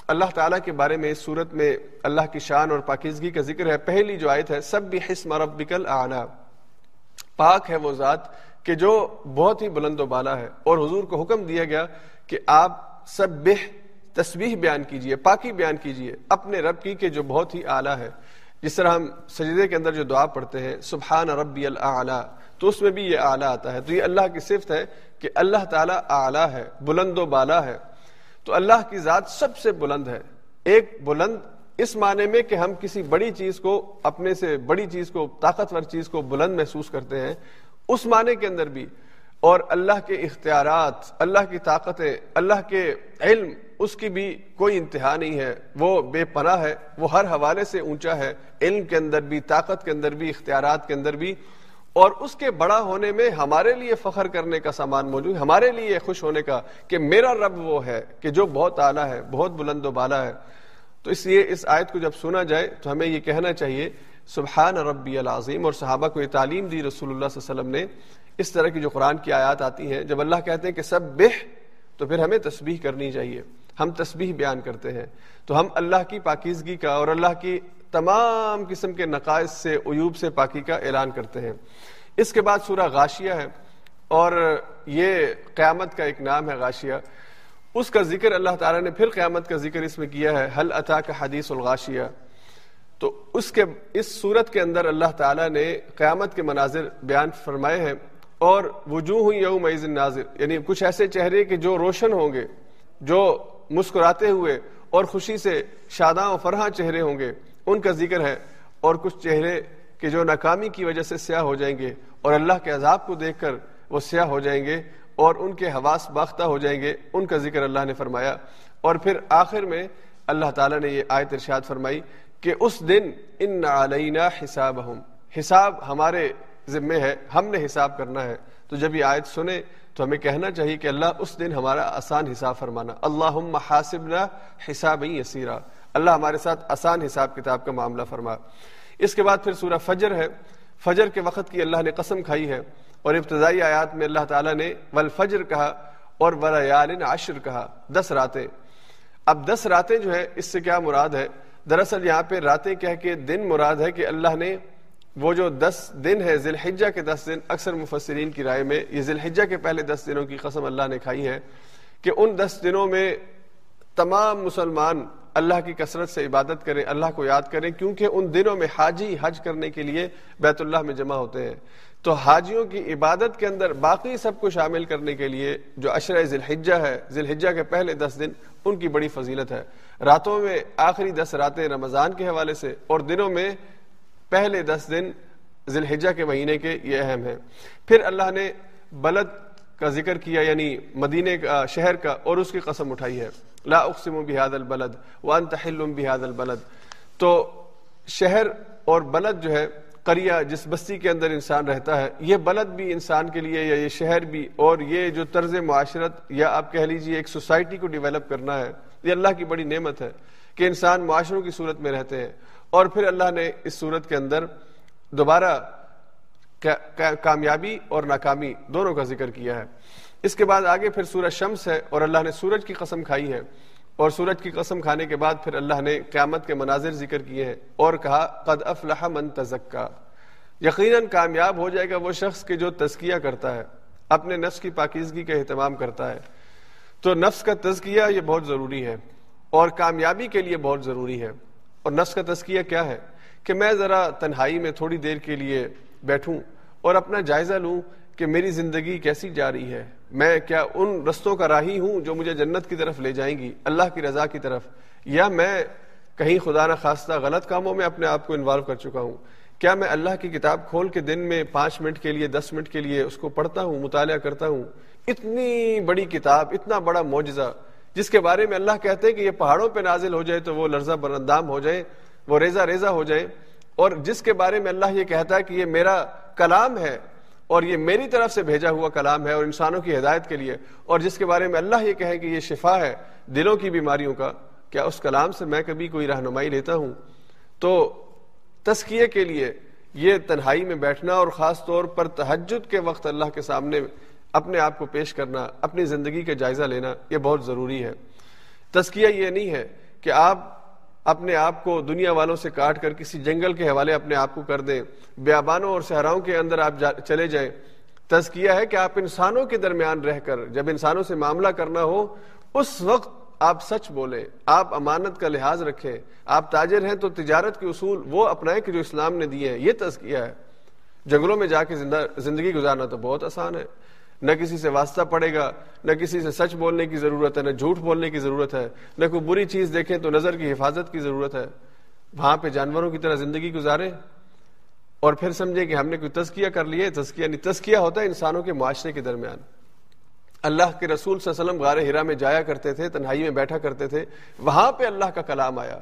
اللہ تعالیٰ کے بارے میں اس صورت میں اللہ کی شان اور پاکیزگی کا ذکر ہے۔ پہلی جو آیت ہے سب بھی حسم ربکل اعلیٰ پاک ہے وہ ذات کہ جو بہت ہی بلند و بالا ہے۔ اور حضور کو حکم دیا گیا کہ آپ سب بہ تسبیح بیان کیجیے، پاکی بیان کیجیے، اپنے رب کی کہ جو بہت ہی اعلیٰ ہے۔ جس طرح ہم سجدے کے اندر جو دعا پڑھتے ہیں، سبحان ربی اللہ تو اس میں بھی یہ اعلیٰ آتا ہے۔ تو یہ اللہ کی صفت ہے کہ اللہ تعالیٰ اعلیٰ ہے، بلند و بالا ہے۔ تو اللہ کی ذات سب سے بلند ہے۔ ایک بلند اس معنی میں کہ ہم کسی بڑی چیز کو، اپنے سے بڑی چیز کو، طاقتور چیز کو بلند محسوس کرتے ہیں۔ اس معنی کے اندر بھی۔ اور اللہ کے اختیارات، اللہ کی طاقتیں، اللہ کے علم اس کی بھی کوئی انتہا نہیں ہے۔ وہ بے پناہ ہے، وہ ہر حوالے سے اونچا ہے۔ علم کے اندر بھی، طاقت کے اندر بھی، اختیارات کے اندر بھی۔ اور اس کے بڑا ہونے میں ہمارے لیے فخر کرنے کا سامان موجود ہمارے لیے خوش ہونے کا کہ میرا رب وہ ہے کہ جو بہت اعلیٰ ہے، بہت بلند و بالا ہے۔ تو اس لیے اس آیت کو جب سنا جائے تو ہمیں یہ کہنا چاہیے، سبحان ربی العظیم۔ اور صحابہ کو یہ تعلیم دی رسول اللہ صلی اللہ علیہ وسلم نے۔ اس طرح کی جو قرآن کی آیات آتی ہیں، جب اللہ کہتے ہیں کہ سب بہ تو پھر ہمیں تسبیح کرنی چاہیے۔ ہم تسبیح بیان کرتے ہیں۔ تو ہم اللہ کی پاکیزگی کا اور اللہ کی تمام قسم کے نقائص سے، عیوب سے پاکی کا اعلان کرتے ہیں۔ اس کے بعد سورہ غاشیہ ہے اور یہ قیامت کا ایک نام ہے غاشیہ۔ اس کا ذکر اللہ تعالیٰ نے پھر قیامت کا ذکر اس میں کیا ہے۔ حل اتا کا حدیث الغاشیہ؟ تو اس کے، اس صورت کے اندر اللہ تعالیٰ نے قیامت کے مناظر بیان فرمائے ہیں اور وجوہ یوم عز ناظر یعنی کچھ ایسے چہرے کہ جو روشن ہوں گے، جو مسکراتے ہوئے اور خوشی سے شاداں و فرحاں چہرے ہوں گے۔ ان کا ذکر ہے اور کچھ چہرے کہ جو ناکامی کی وجہ سے سیاہ ہو جائیں گے اور اللہ کے عذاب کو دیکھ کر وہ سیاہ ہو جائیں گے اور ان کے حواس باختہ ہو جائیں گے۔ ان کا ذکر اللہ نے فرمایا۔ اور پھر آخر میں اللہ تعالیٰ نے یہ آیت ارشاد فرمائی کہ اس دن ان علینا حساب حساب ہمارے ذمے ہے، ہم نے حساب کرنا ہے۔ تو جب یہ آیت سنے تو ہمیں کہنا چاہیے کہ اللہ اس دن ہمارا آسان حساب فرمانا۔ اللہ حاسب نہ حساب یسیرا۔ اللہ ہمارے ساتھ آسان حساب کتاب کا معاملہ فرما۔ اس کے بعد پھر سورہ فجر ہے۔ فجر کے وقت کی اللہ نے قسم کھائی ہے اور ابتدائی آیات میں اللہ تعالیٰ نے والفجر کہا اور ولیال عشر کہا۔ دس راتیں۔ اب دس راتیں جو ہے، اس سے کیا مراد ہے؟ دراصل یہاں پہ راتیں کہہ کے دن مراد ہے کہ اللہ نے وہ جو دس دن ہے ذی الحجہ کے دس دن، اکثر مفسرین کی رائے میں یہ ذی الحجہ کے پہلے دس دنوں کی قسم اللہ نے کھائی ہے کہ ان دس دنوں میں تمام مسلمان اللہ کی کثرت سے عبادت کریں، اللہ کو یاد کریں، کیونکہ ان دنوں میں حاجی حج کرنے کے لیے بیت اللہ میں جمع ہوتے ہیں۔ تو حاجیوں کی عبادت کے اندر باقی سب کو شامل کرنے کے لیے جو اشرۂ ذی الحجہ ہے ذی الحجہ کے پہلے دس دن ان کی بڑی فضیلت ہے۔ راتوں میں آخری دس راتیں رمضان کے حوالے سے اور دنوں میں پہلے دس دن ذی الحجہ کے مہینے کے یہ اہم ہے پھر اللہ نے بلد کا ذکر کیا یعنی مدینے کا، شہر کا، اور اس کی قسم اٹھائی ہے۔ لا اقسم بحاد البلد وانت حلم بحاد البلد۔ تو شہر اور بلد جو ہے، قریہ جس بستی کے اندر انسان رہتا ہے، یہ بلد بھی انسان کے لیے یا یہ شہر بھی، اور یہ جو طرز معاشرت یا آپ کہہ لیجیے ایک سوسائٹی کو ڈیولپ کرنا ہے، یہ اللہ کی بڑی نعمت ہے کہ انسان معاشروں کی صورت میں رہتے ہیں۔ اور پھر اللہ نے اس صورت کے اندر دوبارہ کامیابی اور ناکامی دونوں کا ذکر کیا ہے۔ اس کے بعد آگے پھر سورج شمس ہے اور اللہ نے سورج کی قسم کھائی ہے۔ اور سورج کی قسم کھانے کے بعد پھر اللہ نے قیامت کے مناظر ذکر کیے ہیں اور کہا، قد افلح من تزکا یقیناً کامیاب ہو جائے گا وہ شخص کے جو تزکیہ کرتا ہے، اپنے نفس کی پاکیزگی کا اہتمام کرتا ہے۔ تو نفس کا تزکیہ یہ بہت ضروری ہے اور کامیابی کے لیے بہت ضروری ہے۔ اور نفس کا تزکیہ کیا ہے کہ میں ذرا تنہائی میں تھوڑی دیر کے لیے بیٹھوں اور اپنا جائزہ لوں کہ میری زندگی کیسی جا رہی ہے؟ میں کیا ان رستوں کا راہی ہوں جو مجھے جنت کی طرف لے جائیں گی، اللہ کی رضا کی طرف؟ یا میں کہیں خدا نہ خواستہ غلط کاموں میں اپنے آپ کو انوالو کر چکا ہوں؟ کیا میں اللہ کی کتاب کھول کے دن میں پانچ منٹ کے لیے، دس منٹ کے لیے اس کو پڑھتا ہوں، مطالعہ کرتا ہوں؟ اتنی بڑی کتاب، اتنا بڑا معجزہ جس کے بارے میں اللہ کہتے ہیں کہ یہ پہاڑوں پہ نازل ہو جائے تو وہ لرزہ برندام ہو جائے، وہ ریزہ ریزہ ہو جائے۔ اور جس کے بارے میں اللہ یہ کہتا ہے کہ یہ میرا کلام ہے اور یہ میری طرف سے بھیجا ہوا کلام ہے اور انسانوں کی ہدایت کے لیے۔ اور جس کے بارے میں اللہ یہ کہے کہ یہ شفا ہے دلوں کی بیماریوں کا، کیا اس کلام سے میں کبھی کوئی رہنمائی لیتا ہوں؟ تو تسکیے کے لیے یہ تنہائی میں بیٹھنا اور خاص طور پر تہجد کے وقت اللہ کے سامنے اپنے آپ کو پیش کرنا، اپنی زندگی کا جائزہ لینا، یہ بہت ضروری ہے۔ تسکیہ یہ نہیں ہے کہ آپ اپنے آپ کو دنیا والوں سے کاٹ کر کسی جنگل کے حوالے اپنے آپ کو کر دیں، بیابانوں اور صحراؤں کے اندر آپ چلے جائیں۔ تزکیہ ہے کہ آپ انسانوں کے درمیان رہ کر، جب انسانوں سے معاملہ کرنا ہو، اس وقت آپ سچ بولیں، آپ امانت کا لحاظ رکھیں۔ آپ تاجر ہیں تو تجارت کے اصول وہ اپنائیں کہ جو اسلام نے دیے ہیں۔ یہ تزکیہ ہے۔ جنگلوں میں جا کے زندگی گزارنا تو بہت آسان ہے۔ نہ کسی سے واسطہ پڑے گا، نہ کسی سے سچ بولنے کی ضرورت ہے، نہ جھوٹ بولنے کی ضرورت ہے، نہ کوئی بری چیز دیکھیں تو نظر کی حفاظت کی ضرورت ہے۔ وہاں پہ جانوروں کی طرح زندگی گزارے اور پھر سمجھے کہ ہم نے کوئی تزکیہ کر لیے تزکیہ نہیں، تزکیہ ہوتا ہے انسانوں کے معاشرے کے درمیان۔ اللہ کے رسول صلی اللہ علیہ وسلم غار ہرا میں جایا کرتے تھے، تنہائی میں بیٹھا کرتے تھے، وہاں پہ اللہ کا کلام آیا۔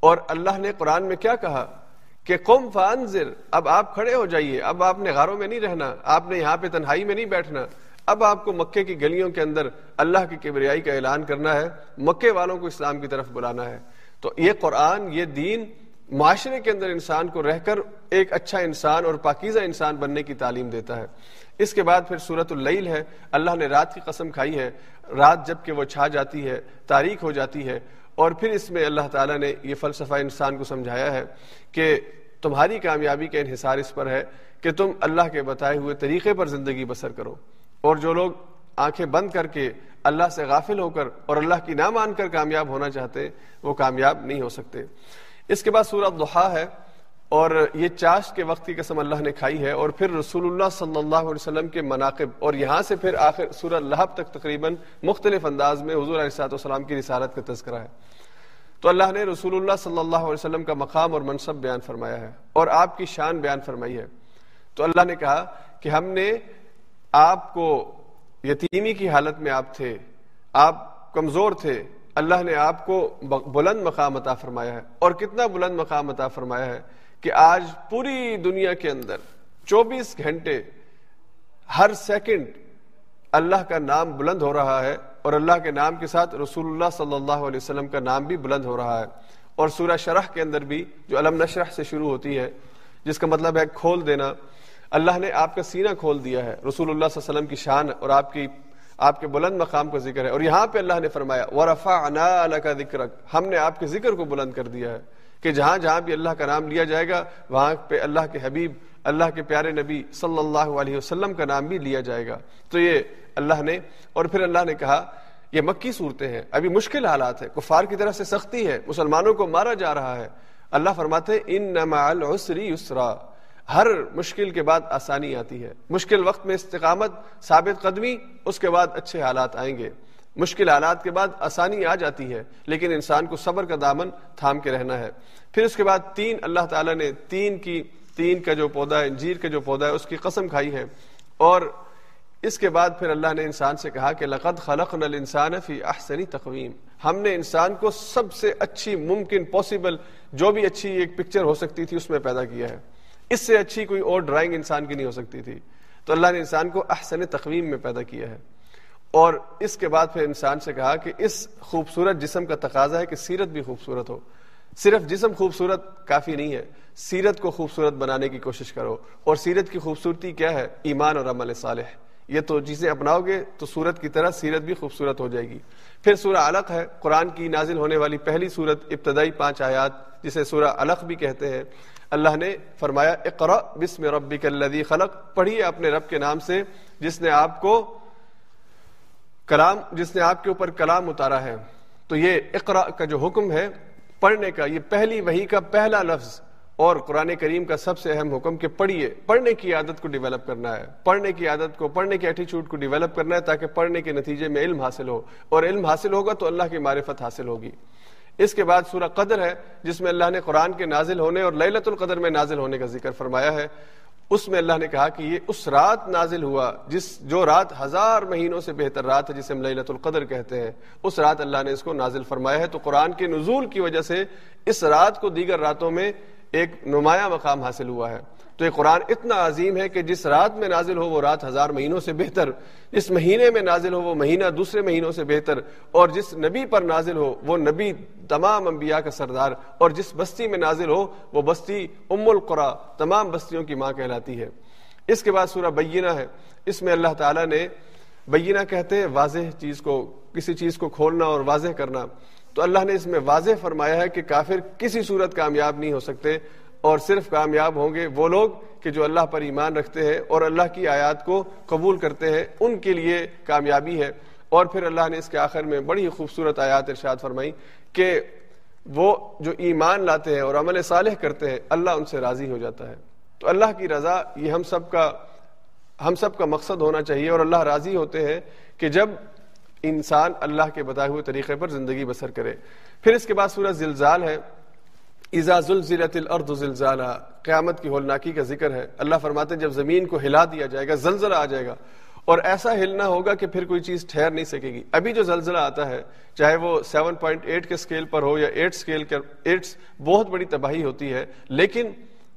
اور اللہ نے قرآن میں کیا کہا؟ کہ قوم فانزر اب آپ کھڑے ہو جائیے، اب آپ نے غاروں میں نہیں رہنا، آپ نے یہاں پہ تنہائی میں نہیں بیٹھنا، اب آپ کو مکے کی گلیوں کے اندر اللہ کی کبریائی کا اعلان کرنا ہے، مکے والوں کو اسلام کی طرف بلانا ہے۔ تو یہ قرآن، یہ دین معاشرے کے اندر انسان کو رہ کر ایک اچھا انسان اور پاکیزہ انسان بننے کی تعلیم دیتا ہے۔ اس کے بعد پھر صورت اللیل ہے، اللہ نے رات کی قسم کھائی ہے، رات جبکہ وہ چھا جاتی ہے، تاریخ ہو جاتی ہے اور پھر اس میں اللہ تعالیٰ نے یہ فلسفہ انسان کو سمجھایا ہے کہ تمہاری کامیابی کا انحصار اس پر ہے کہ تم اللہ کے بتائے ہوئے طریقے پر زندگی بسر کرو۔ اور جو لوگ آنکھیں بند کر کے اللہ سے غافل ہو کر اور اللہ کی نہ مان کر کامیاب ہونا چاہتے، وہ کامیاب نہیں ہو سکتے۔ اس کے بعد سورہ دہا ہے۔ اور یہ چاش کے وقت کی قسم اللہ نے کھائی ہے اور پھر رسول اللہ صلی اللہ علیہ وسلم کے مناقب اور یہاں سے پھر آخر سورہ لہب تک تقریباً مختلف انداز میں حضور علیہ والسلام کی رسالت کا تذکرہ ہے۔ تو اللہ نے رسول اللہ صلی اللہ علیہ وسلم کا مقام اور منصب بیان فرمایا ہے اور آپ کی شان بیان فرمائی ہے۔ تو اللہ نے کہا کہ ہم نے آپ کو یتیمی کی حالت میں آپ تھے، آپ کمزور تھے، اللہ نے آپ کو بلند مقام عطا فرمایا ہے۔ اور کتنا بلند مقام عطا فرمایا ہے؟ کہ آج پوری دنیا کے اندر چوبیس گھنٹے ہر سیکنڈ اللہ کا نام بلند ہو رہا ہے اور اللہ کے نام کے ساتھ رسول اللہ صلی اللہ علیہ وسلم کا نام بھی بلند ہو رہا ہے اور سورہ شرح کے اندر بھی جو علم نشرح سے شروع ہوتی ہے، جس کا مطلب ہے کھول دینا، اللہ نے آپ کا سینہ کھول دیا ہے۔ رسول اللہ صلی اللہ علیہ وسلم کی شان اور آپ کی، آپ کے بلند مقام کا ذکر ہے۔ اور یہاں پہ اللہ نے فرمایا، ورفعنا کا ذکر ہم نے آپ کے ذکر کو بلند کر دیا ہے۔ کہ جہاں جہاں بھی اللہ کا نام لیا جائے گا، وہاں پہ اللہ کے حبیب، اللہ کے پیارے نبی صلی اللہ علیہ وسلم کا نام بھی لیا جائے گا۔ تو یہ اللہ نے، اور پھر اللہ نے کہا، یہ مکی صورتیں ہیں۔ ابھی مشکل حالات ہے کفار کی طرف سے سختی ہے۔ مسلمانوں کو مارا جا رہا ہے۔ اللہ فرماتے ان العسری یسرا ہر مشکل کے بعد آسانی آتی ہے۔ مشکل وقت میں استقامت، ثابت قدمی، اس کے بعد اچھے حالات آئیں گے۔ مشکل حالات کے بعد آسانی آ جاتی ہے، لیکن انسان کو صبر کا دامن تھام کے رہنا ہے۔ پھر اس کے بعد تین، اللہ تعالیٰ نے تین کی، تین کا جو پودا ہے، انجیر کا جو پودا ہے، اس کی قسم کھائی ہے۔ اور اس کے بعد پھر اللہ نے انسان سے کہا کہ لقد خلق نل انسان فی احسنی تقویم۔ ہم نے انسان کو سب سے اچھی، ممکن پاسبل جو بھی اچھی ایک پکچر ہو سکتی تھی، اس میں پیدا کیا ہے۔ اس سے اچھی کوئی اور ڈرائنگ انسان کی نہیں ہو سکتی تھی۔ تو اللہ نے انسان کو احسن تقویم میں پیدا کیا ہے۔ اور اس کے بعد پھر انسان سے کہا کہ اس خوبصورت جسم کا تقاضا ہے کہ سیرت بھی خوبصورت ہو۔ صرف جسم خوبصورت کافی نہیں ہے، سیرت کو خوبصورت بنانے کی کوشش کرو۔ اور سیرت کی خوبصورتی کیا ہے؟ ایمان اور عمل صالح۔ یہ تو چیزیں اپناؤ گے تو سورت کی طرح سیرت بھی خوبصورت ہو جائے گی۔ پھر سورہ علق ہے۔ قرآن کی نازل ہونے والی پہلی سورت ابتدائی پانچ آیات، جسے سورہ علق بھی کہتے ہیں۔ اللہ نے فرمایا اقرا بسم ربک الذی خلق۔ پڑھیے اپنے رب کے نام سے، جس نے آپ کو کلام، جس نے آپ کے اوپر کلام اتارا ہے، تو یہ اقرا کا جو حکم ہے، پڑھنے کا، یہ پہلی وہی کا پہلا لفظ اور قرآن کریم کا سب سے اہم حکم کہ پڑھیے، پڑھنے کی عادت کو ڈیولپ کرنا ہے۔ پڑھنے کی عادت کو، پڑھنے کی ایٹیچیوڈ کو ڈیولپ کرنا ہے تاکہ پڑھنے کے نتیجے میں علم حاصل ہو۔ اور علم حاصل ہوگا تو اللہ کی معرفت حاصل ہوگی۔ اس کے بعد سورہ قدر ہے، جس میں اللہ نے قرآن کے نازل ہونے اور للت القدر میں نازل ہونے کا ذکر فرمایا ہے۔ اس میں اللہ نے کہا کہ یہ اس رات نازل ہوا، جس جو رات ہزار مہینوں سے بہتر رات ہے جسے ہم للت القدر کہتے ہیں، اس رات اللہ نے اس کو نازل فرمایا ہے۔ تو قرآن کے نزول کی وجہ سے اس رات کو دیگر راتوں میں ایک نمایاں مقام حاصل ہوا ہے۔ تو یہ قرآن اتنا عظیم ہے کہ جس رات میں نازل ہو وہ رات ہزار مہینوں سے بہتر، جس مہینے میں نازل ہو وہ مہینہ دوسرے مہینوں سے بہتر، اور جس نبی پر نازل ہو وہ نبی تمام انبیاء کا سردار، اور جس بستی میں نازل ہو وہ بستی ام القرا، تمام بستیوں کی ماں کہلاتی ہے۔ اس کے بعد سورہ بینہ ہے۔ اس میں اللہ تعالیٰ نے بینہ کہتے ہیں، واضح چیز کو، کسی چیز کو کھولنا اور واضح کرنا۔ تو اللہ نے اس میں واضح فرمایا ہے کہ کافر کسی صورت کامیاب نہیں ہو سکتے۔ اور صرف کامیاب ہوں گے وہ لوگ کہ جو اللہ پر ایمان رکھتے ہیں اور اللہ کی آیات کو قبول کرتے ہیں، ان کے لیے کامیابی ہے۔ اور پھر اللہ نے اس کے آخر میں بڑی خوبصورت آیات ارشاد فرمائی کہ وہ جو ایمان لاتے ہیں اور عمل صالح کرتے ہیں، اللہ ان سے راضی ہو جاتا ہے۔ تو اللہ کی رضا، یہ ہم سب کا، ہم سب کا مقصد ہونا چاہیے اور اللہ راضی ہوتے ہیں کہ جب انسان اللہ کے بتائے ہوئے طریقے پر زندگی بسر کرے۔ پھر اس کے بعد سورج زلزال ہے۔ ایزا زلزلت الارض زلزالہ قیامت کی ہولناکی کا ذکر ہے۔ اللہ فرماتے ہیں، جب زمین کو ہلا دیا جائے گا، زلزلہ آ جائے گا، اور ایسا ہلنا ہوگا کہ پھر کوئی چیز ٹھہر نہیں سکے گی۔ ابھی جو زلزلہ آتا ہے، چاہے وہ سیون پوائنٹ ایٹ کے اسکیل پر ہو یا ایٹ اسکیل ایٹ بہت بڑی تباہی ہوتی ہے، لیکن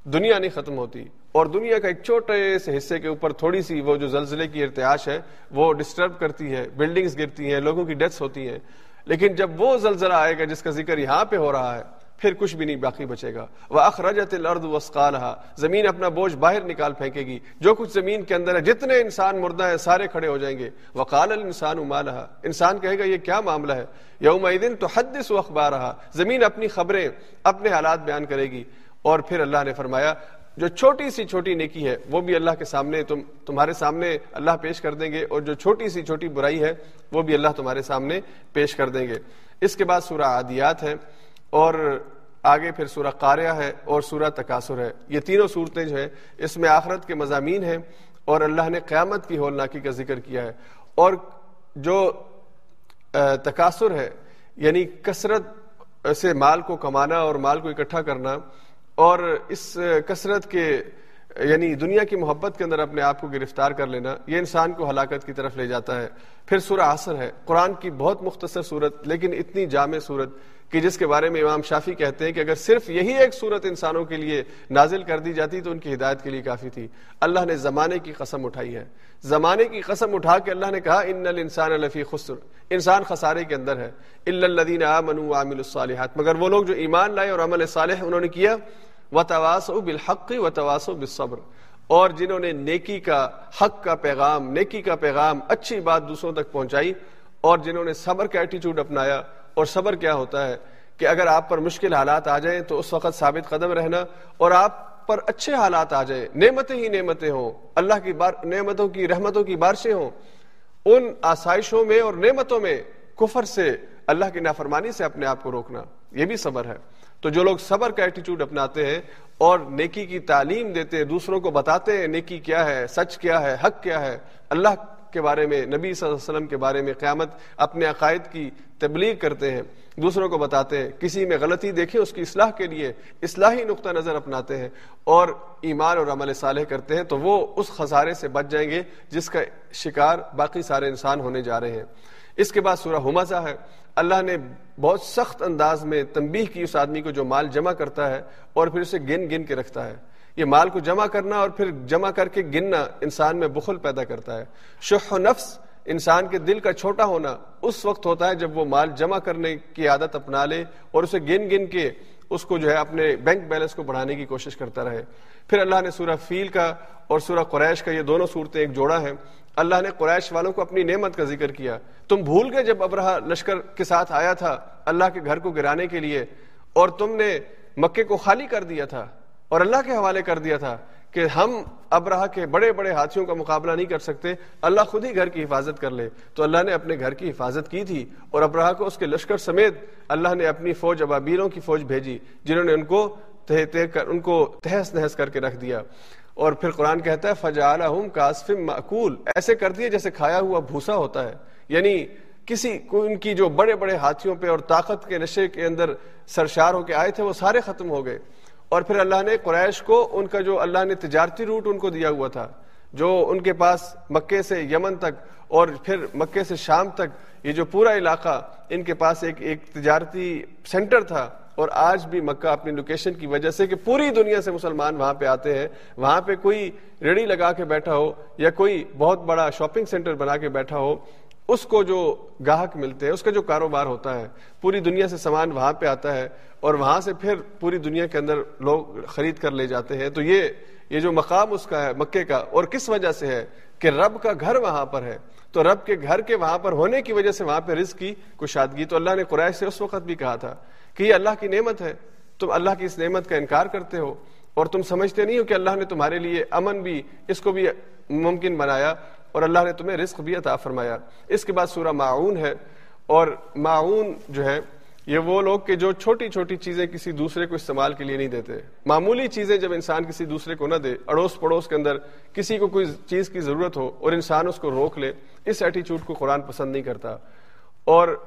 دنیا نہیں ختم ہوتی۔ اور دنیا کا ایک چھوٹے سے حصے کے اوپر تھوڑی سی وہ جو زلزلے کی ارتعاش ہے، وہ ڈسٹرب کرتی ہے بلڈنگز گرتی ہیں، لوگوں کی ڈیتھس ہوتی ہیں۔ لیکن جب وہ زلزلہ آئے گا، جس کا ذکر یہاں پہ ہو رہا ہے پھر کچھ بھی نہیں باقی بچے گا۔ وہ اخرجت الارض وسقالها زمین اپنا بوجھ باہر نکال پھینکے گی۔ جو کچھ زمین کے اندر ہے، جتنے انسان مردہ ہیں، سارے کھڑے ہو جائیں گے۔ وقال الانسان ما لها۔ انسان کہے گا، یہ کیا معاملہ ہے؟ یوم تحدث اخبارها زمین اپنی خبریں اپنے حالات بیان کرے گی۔ اور پھر اللہ نے فرمایا، جو چھوٹی سی چھوٹی نیکی ہے، وہ بھی اللہ کے سامنے، تم، تمہارے سامنے اللہ پیش کر دیں گے۔ اور جو چھوٹی سی چھوٹی برائی ہے، وہ بھی اللہ تمہارے سامنے پیش کر دیں گے۔ اس کے بعد سورہ عادیات ہے۔ اور آگے پھر سورہ قاریہ ہے اور سورہ تقاصر ہے۔ یہ تینوں صورتیں جو ہے، اس میں آخرت کے مضامین ہیں اور اللہ نے قیامت کی ہولناکی کا ذکر کیا ہے۔ اور جو تقاصر ہے یعنی کثرت سے مال کو کمانا اور مال کو اکٹھا کرنا اور اس کثرت کے یعنی دنیا کی محبت کے اندر اپنے آپ کو گرفتار کر لینا، یہ انسان کو ہلاکت کی طرف لے جاتا ہے۔ پھر سورہ عصر ہے۔ قرآن کی بہت مختصر صورت، لیکن اتنی جامع صورت کہ جس کے بارے میں امام شافی کہتے ہیں کہ اگر صرف یہی ایک صورت انسانوں کے لیے نازل کر دی جاتی تو ان کی ہدایت کے لیے کافی تھی۔ اللہ نے زمانے کی قسم اٹھائی ہے۔ زمانے کی قسم اٹھا کے اللہ نے کہا، ان الانسان لفی خسر انسان خسارے کے اندر ہے۔ الا الذين امنوا وعملوا الصالحات مگر وہ لوگ جو ایمان لائے اور عمل صالح انہوں نے کیا وتواصوا بالحق وتواصوا بالصبر اور جنہوں نے نیکی کا حق کا پیغام، نیکی کا پیغام، اچھی بات دوسروں تک پہنچائی اور جنہوں نے صبر کا ایٹیچیوڈ اپنایا اور صبر کیا ہوتا ہے کہ اگر آپ پر مشکل حالات آ جائیں تو اس وقت ثابت قدم رہنا اور آپ پر اچھے حالات آ جائیں، نعمتیں ہی نعمتیں ہوں، اللہ کی بار، نعمتوں کی، رحمتوں کی بارشیں ہوں۔ ان آسائشوں میں اور نعمتوں میں کفر سے، اللہ کی نافرمانی سے اپنے آپ کو روکنا، یہ بھی صبر ہے۔ تو جو لوگ صبر کا ایٹیچیوڈ اپناتے ہیں اور نیکی کی تعلیم دیتے ہیں، دوسروں کو بتاتے ہیں نیکی کیا ہے، سچ کیا ہے، حق کیا ہے، اللہ کے بارے میں، نبی صلی اللہ علیہ وسلم کے بارے میں قیامت اپنے عقائد کی تبلیغ کرتے ہیں، دوسروں کو بتاتے ہیں کسی میں غلطی دیکھیں، اس کی اصلاح کے لیے اصلاحی نقطہ نظر اپناتے ہیں اور ایمان اور عمل صالح کرتے ہیں، تو وہ اس خسارے سے بچ جائیں گے جس کا شکار باقی سارے انسان ہونے جا رہے ہیں۔ اس کے بعد سورہ حمزہ ہے۔ اللہ نے بہت سخت انداز میں تنبیہ کی اس آدمی کو جو مال جمع کرتا ہے اور پھر اسے گن گن کے رکھتا ہے۔ یہ مال کو جمع کرنا اور پھر جمع کر کے گننا انسان میں بخل پیدا کرتا ہے۔ شح و نفس انسان کے دل کا چھوٹا ہونا اس وقت ہوتا ہے جب وہ مال جمع کرنے کی عادت اپنا لے اور اسے گن گن کے اس کو جو ہے اپنے بینک بیلنس کو بڑھانے کی کوشش کرتا رہے۔ پھر اللہ نے سورہ فیل کا اور سورہ قریش کا یہ دونوں صورتیں ایک جوڑا ہے اللہ نے قریش والوں کو اپنی نعمت کا ذکر کیا۔ تم بھول گئے جب ابراہ لشکر کے ساتھ آیا تھا اللہ کے گھر کو گرانے کے لیے، اور تم نے مکے کو خالی کر دیا تھا، اور اللہ کے حوالے کر دیا تھا کہ ہم ابراہ کے بڑے بڑے ہاتھیوں کا مقابلہ نہیں کر سکتے، اللہ خود ہی گھر کی حفاظت کر لے۔ تو اللہ نے اپنے گھر کی حفاظت کی تھی، اور ابراہ کو اس کے لشکر سمیت اللہ نے اپنی فوج ابابیروں کی فوج بھیجی، جنہوں نے ان کو تہ تہ کر، ان کو تہس نہس کر کے رکھ دیا۔ اور پھر قرآن کہتا ہے فجا کاسفم معقول ایسے کر دیے جیسے کھایا ہوا بھوسا ہوتا ہے۔ یعنی کسی کو ان کی جو بڑے بڑے ہاتھیوں پہ اور طاقت کے نشے کے اندر سرشار ہو کے آئے تھے، وہ سارے ختم ہو گئے۔ اور پھر اللہ نے قریش کو ان کا جو اللہ نے تجارتی روٹ ان کو دیا ہوا تھا، جو ان کے پاس مکے سے یمن تک اور پھر مکے سے شام تک یہ جو پورا علاقہ ان کے پاس ایک ایک تجارتی سینٹر تھا اور آج بھی مکہ اپنی لوکیشن کی وجہ سے کہ پوری دنیا سے مسلمان وہاں پہ آتے ہیں، وہاں پہ کوئی ریڑی لگا کے بیٹھا ہو یا کوئی بہت بڑا شاپنگ سینٹر بنا کے بیٹھا ہو، اس کو جو گاہک ملتے ہیں، اس کا جو کاروبار ہوتا ہے، پوری دنیا سے سامان وہاں پہ آتا ہے اور وہاں سے پھر پوری دنیا کے اندر لوگ خرید کر لے جاتے ہیں۔ تو یہ یہ جو مقام اس کا ہے، مکے کا، اور کس وجہ سے ہے کہ رب کا گھر وہاں پر ہے۔ تو رب کے گھر کے وہاں پر ہونے کی وجہ سے وہاں پہ رزق کی کشادگی، تو اللہ نے قرائش سے اس وقت بھی کہا تھا کہ یہ اللہ کی نعمت ہے، تم اللہ کی اس نعمت کا انکار کرتے ہو اور تم سمجھتے نہیں ہو کہ اللہ نے تمہارے لیے امن بھی، اس کو بھی ممکن بنایا اور اللہ نے تمہیں رزق بھی عطا فرمایا۔ اس کے بعد سورہ معاون ہے اور معاون جو ہے، یہ وہ لوگ کہ جو چھوٹی چھوٹی چیزیں کسی دوسرے کو استعمال کے لیے نہیں دیتے۔ معمولی چیزیں جب انسان کسی دوسرے کو نہ دے، اڑوس پڑوس کے اندر کسی کو کوئی چیز کی ضرورت ہو اور انسان اس کو روک لے، اس ایٹیچیوڈ کو قرآن پسند نہیں کرتا۔ اور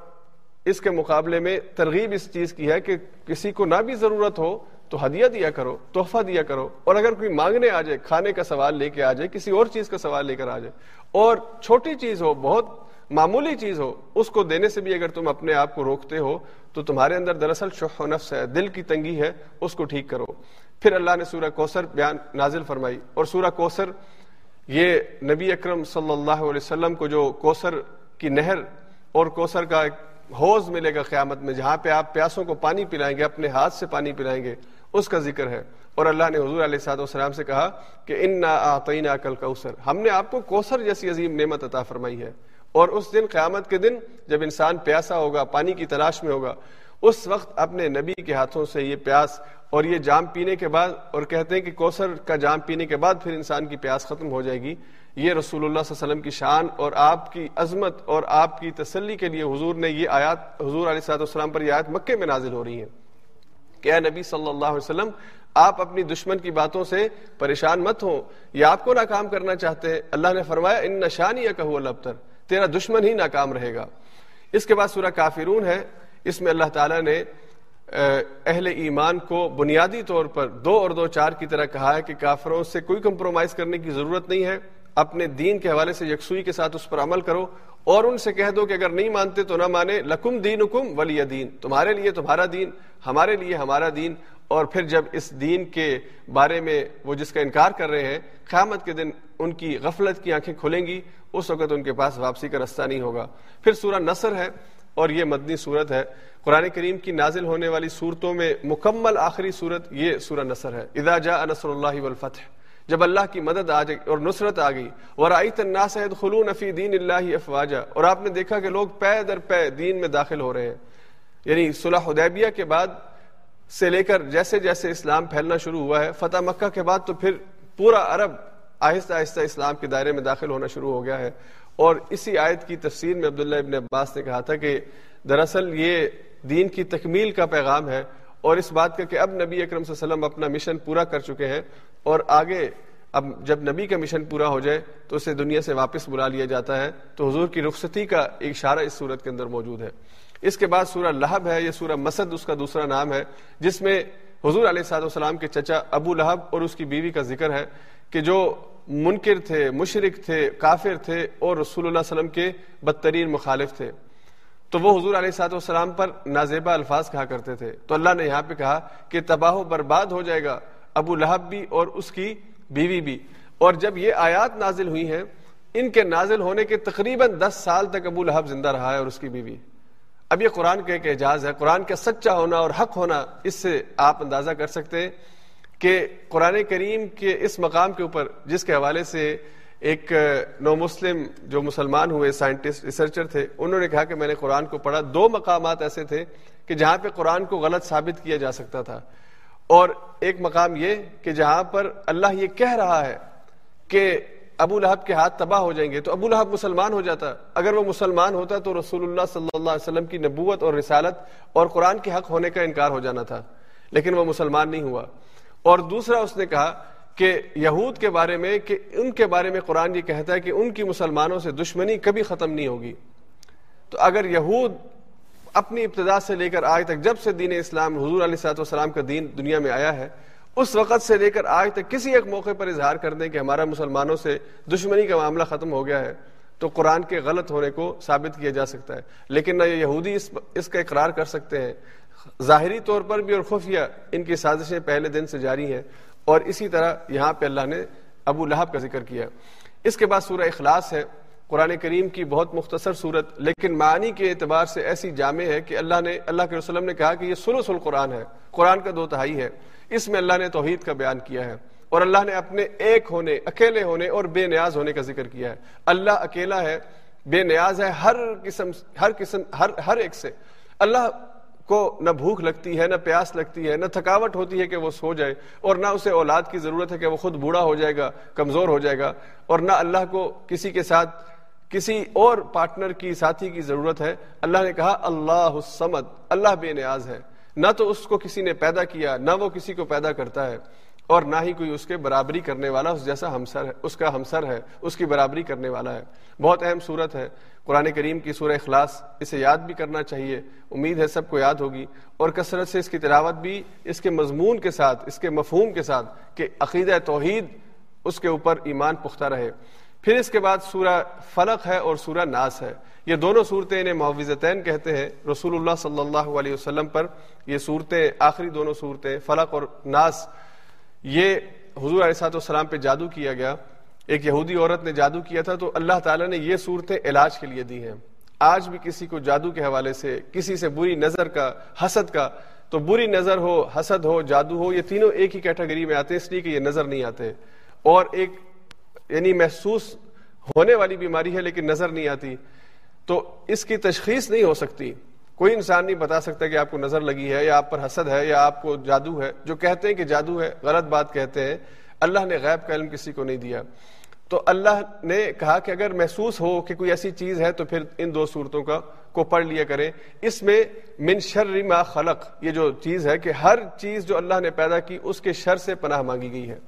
اس کے مقابلے میں ترغیب اس چیز کی ہے کہ کسی کو نہ بھی ضرورت ہو تو ہدیہ دیا کرو، تحفہ دیا کرو، اور اگر کوئی مانگنے آ جائے، کھانے کا سوال لے کے آ جائے، کسی اور چیز کا سوال لے کر آ جائے، اور چھوٹی چیز ہو، بہت معمولی چیز ہو، اس کو دینے سے بھی اگر تم اپنے آپ کو روکتے ہو تو تمہارے اندر دراصل شح و نفس ہے، دل کی تنگی ہے، اس کو ٹھیک کرو۔ پھر اللہ نے سورہ کوثر بیان نازل فرمائی، اور سورہ کوثر یہ نبی اکرم صلی اللہ علیہ وسلم کو جو کوثر کی نہر اور کوثر کا ایک حوض ملے گا قیامت میں جہاں پہ آپ پیاسوں کو پانی پلائیں گے، اپنے ہاتھ سے پانی پلائیں گے، اس کا ذکر ہے۔ اور اللہ نے حضور علیہ صاحب والسلام سے کہا کہ ان نا آتعین کل کوثر ہم نے آپ کو کوثر جیسی عظیم نعمت عطا فرمائی ہے۔ اور اس دن قیامت کے دن جب انسان پیاسا ہوگا، پانی کی تلاش میں ہوگا، اس وقت اپنے نبی کے ہاتھوں سے یہ پیاس اور یہ جام پینے کے بعد اور کہتے ہیں کہ کوثر کا جام پینے کے بعد پھر انسان کی پیاس ختم ہو جائے گی۔ یہ رسول اللہ صلی اللہ علیہ وسلم کی شان اور آپ کی عظمت اور آپ کی تسلی کے لیے حضور نے یہ آیات حضور علیہ صاحب السلام پر یہ آیات مکے میں نازل ہو رہی ہیں۔ کہ اے نبی صلی اللہ علیہ وسلم، آپ اپنی دشمن کی باتوں سے پریشان مت ہوں یا آپ کو ناکام کرنا چاہتے ہیں۔ اللہ نے فرمایا، ان نشانی یا کہ لبتر تیرا دشمن ہی ناکام رہے گا۔ اس کے بعد سورہ کافرون ہے۔ اس میں اللہ تعالیٰ نے اہل ایمان کو بنیادی طور پر دو اور دو چار کی طرح کہا ہے کہ کافروں سے کوئی کمپرومائز کرنے کی ضرورت نہیں ہے۔ اپنے دین کے حوالے سے یکسوئی کے ساتھ اس پر عمل کرو اور ان سے کہہ دو کہ اگر نہیں مانتے تو نہ مانے، لکم دین حکم ولی دین۔ تمہارے لیے تمہارا دین، ہمارے لیے ہمارا دین۔ اور پھر جب اس دین کے بارے میں وہ جس کا انکار کر رہے ہیں، قیامت کے دن ان کی غفلت کی آنکھیں کھلیں گی، اس وقت ان کے پاس واپسی کا رستہ نہیں ہوگا۔ پھر سورہ نصر ہے اور یہ مدنی صورت ہے۔ قرآن کریم کی نازل ہونے والی صورتوں میں مکمل آخری صورت یہ سورہ نصر ہے۔ ادا جا نصر اللہ والفتح۔ جب اللہ کی مدد آ جائے اور نصرت آ گئی۔ اور آئی الناس خلون فی دین اللہ افواجا اور آپ نے دیکھا کہ لوگ پے در پے دین میں داخل ہو رہے ہیں۔ یعنی صلح حدیبیہ کے بعد سے لے کر جیسے جیسے اسلام پھیلنا شروع ہوا ہے، فتح مکہ کے بعد تو پھر پورا عرب آہستہ آہستہ اسلام کے دائرے میں داخل ہونا شروع ہو گیا ہے۔ اور اسی آیت کی تفسیر میں عبداللہ ابن عباس نے کہا تھا کہ دراصل یہ دین کی تکمیل کا پیغام ہے۔ اور اس بات کا کہ اب نبی اکرم صلی اللہ علیہ وسلم اپنا مشن پورا کر چکے ہیں۔ اور آگے اب جب نبی کا مشن پورا ہو جائے تو اسے دنیا سے واپس بلا لیا جاتا ہے، تو حضور کی رخصتی کا ایک اشارہ اس صورت کے اندر موجود ہے۔ اس کے بعد سورہ لہب ہے، یہ سورہ مسد، اس کا دوسرا نام ہے، جس میں حضور علیہ صاحب السلام کے چچا ابو لہب اور اس کی بیوی کا ذکر ہے کہ جو منکر تھے مشرق تھے، کافر تھے اور رسول اللہ علیہ وسلم کے بدترین مخالف تھے۔ تو وہ حضور علیہ صاحب السلام پر نازیبا الفاظ کہا کرتے تھے۔ تو اللہ نے یہاں پہ کہا کہ تباہ و برباد ہو جائے گا ابو لہب بھی اور اس کی بیوی بھی۔ اور جب یہ آیات نازل ہوئی ہیں، ان کے نازل ہونے کے تقریباً دس سال تک ابو لہب زندہ رہا ہے اور اس کی بیوی۔ اب یہ قرآن کا ایک اعجاز ہے۔ قرآن کا سچا ہونا اور حق ہونا، اس سے آپ اندازہ کر سکتے کہ قرآن کریم کے اس مقام کے اوپر، جس کے حوالے سے ایک نو مسلم جو مسلمان ہوئے، سائنٹسٹ، ریسرچر تھے، انہوں نے کہا کہ میں نے قرآن کو پڑھا۔ دو مقامات ایسے تھے کہ جہاں پہ قرآن کو غلط ثابت کیا جا سکتا تھا۔ اور ایک مقام یہ کہ جہاں پر اللہ یہ کہہ رہا ہے کہ ابو لہب کے ہاتھ تباہ ہو جائیں گے تو ابو لہب مسلمان ہو جاتا۔ اگر وہ مسلمان ہوتا تو رسول اللہ صلی اللہ علیہ وسلم کی نبوت اور رسالت اور قرآن کے حق ہونے کا انکار ہو جانا تھا، لیکن وہ مسلمان نہیں ہوا۔ اور دوسرا اس نے کہا کہ یہود کے بارے میں، کہ ان کے بارے میں قرآن یہ کہتا ہے کہ ان کی مسلمانوں سے دشمنی کبھی ختم نہیں ہوگی۔ تو اگر یہود اپنی ابتدا سے لے کر آج تک جب سے دین اسلام حضور علیہ صاحب والسلام کا دین دنیا میں آیا ہے، اس وقت سے لے کر آج تک کسی ایک موقع پر اظہار کر دیں کہ ہمارا مسلمانوں سے دشمنی کا معاملہ ختم ہو گیا ہے، تو قرآن کے غلط ہونے کو ثابت کیا جا سکتا ہے۔ لیکن نہ یہ یہودی اس اس کا اقرار کر سکتے ہیں۔ ظاہری طور پر بھی اور خفیہ ان کی سازشیں پہلے دن سے جاری ہیں۔ اور اسی طرح یہاں پہ اللہ نے ابو لہب کا ذکر کیا۔ اس کے بعد سورہ اخلاص ہے۔ قرآن کریم کی بہت مختصر صورت، لیکن معنی کے اعتبار سے ایسی جامع ہے کہ اللہ نے، اللہ کے وسلم نے کہا کہ یہ سلو سل قرآن ہے، قرآن کا دو تہائی ہے۔ اس میں اللہ نے توحید کا بیان کیا ہے اور اللہ نے اپنے ایک ہونے، اکیلے ہونے اور بے نیاز ہونے کا ذکر کیا ہے۔ اللہ اکیلا ہے، بے نیاز ہے ہر قسم ہر قسم، ہر ہر ایک سے۔ اللہ کو نہ بھوک لگتی ہے، نہ پیاس لگتی ہے، نہ تھکاوٹ ہوتی ہے کہ وہ سو جائے اور نہ اسے اولاد کی ضرورت ہے کہ وہ خود بوڑھا ہو جائے گا، کمزور ہو جائے گا اور نہ اللہ کو کسی کے ساتھ کسی اور پارٹنر کی ساتھی کی ضرورت ہے۔ اللہ نے کہا، اللہ السمد اللہ بے نیاز ہے۔ نہ تو اس کو کسی نے پیدا کیا، نہ وہ کسی کو پیدا کرتا ہے۔ اور نہ ہی کوئی اس کے برابری کرنے والا، اس جیسا ہمسر ہے، اس کا ہمسر ہے، اس کی برابری کرنے والا ہے۔ بہت اہم صورت ہے۔ قرآن کریم کی سورہ اخلاص، اسے یاد بھی کرنا چاہیے۔ امید ہے سب کو یاد ہوگی۔ اور کثرت سے اس کی تلاوت بھی اس کے مضمون کے ساتھ، اس کے مفہوم کے ساتھ کہ عقیدہ توحید اس کے اوپر ایمان پختہ رہے۔ پھر اس کے بعد سورہ فلق ہے اور سورہ ناس ہے۔ یہ دونوں صورتیں انہیں معوضتین کہتے ہیں۔ رسول اللہ صلی اللہ علیہ وسلم پر یہ صورتیں، آخری دونوں صورتیں، فلق اور ناس، یہ حضور علیہ السلام پہ جادو کیا گیا۔ ایک یہودی عورت نے جادو کیا تھا تو اللہ تعالیٰ نے یہ صورتیں علاج کے لیے دی ہیں۔ آج بھی کسی کو جادو کے حوالے سے، کسی سے بری نظر کا، حسد کا، تو بری نظر ہو، حسد ہو، جادو ہو، یہ تینوں ایک ہی کیٹیگری میں آتے ہیں، اس لیے کہ یہ نظر نہیں آتے۔ اور ایک یعنی محسوس ہونے والی بیماری ہے لیکن نظر نہیں آتی، تو اس کی تشخیص نہیں ہو سکتی۔ کوئی انسان نہیں بتا سکتا کہ آپ کو نظر لگی ہے یا آپ پر حسد ہے یا آپ کو جادو ہے، جو کہتے ہیں کہ جادو ہے، غلط بات کہتے ہیں۔ اللہ نے غیب کا علم کسی کو نہیں دیا۔ تو اللہ نے کہا کہ اگر محسوس ہو کہ کوئی ایسی چیز ہے تو پھر ان دو صورتوں کا کو پڑھ لیا کریں۔ اس میں من شر ما خلق، یہ جو چیز ہے کہ ہر چیز جو اللہ نے پیدا کی، اس کے شر سے پناہ مانگی گئی ہے۔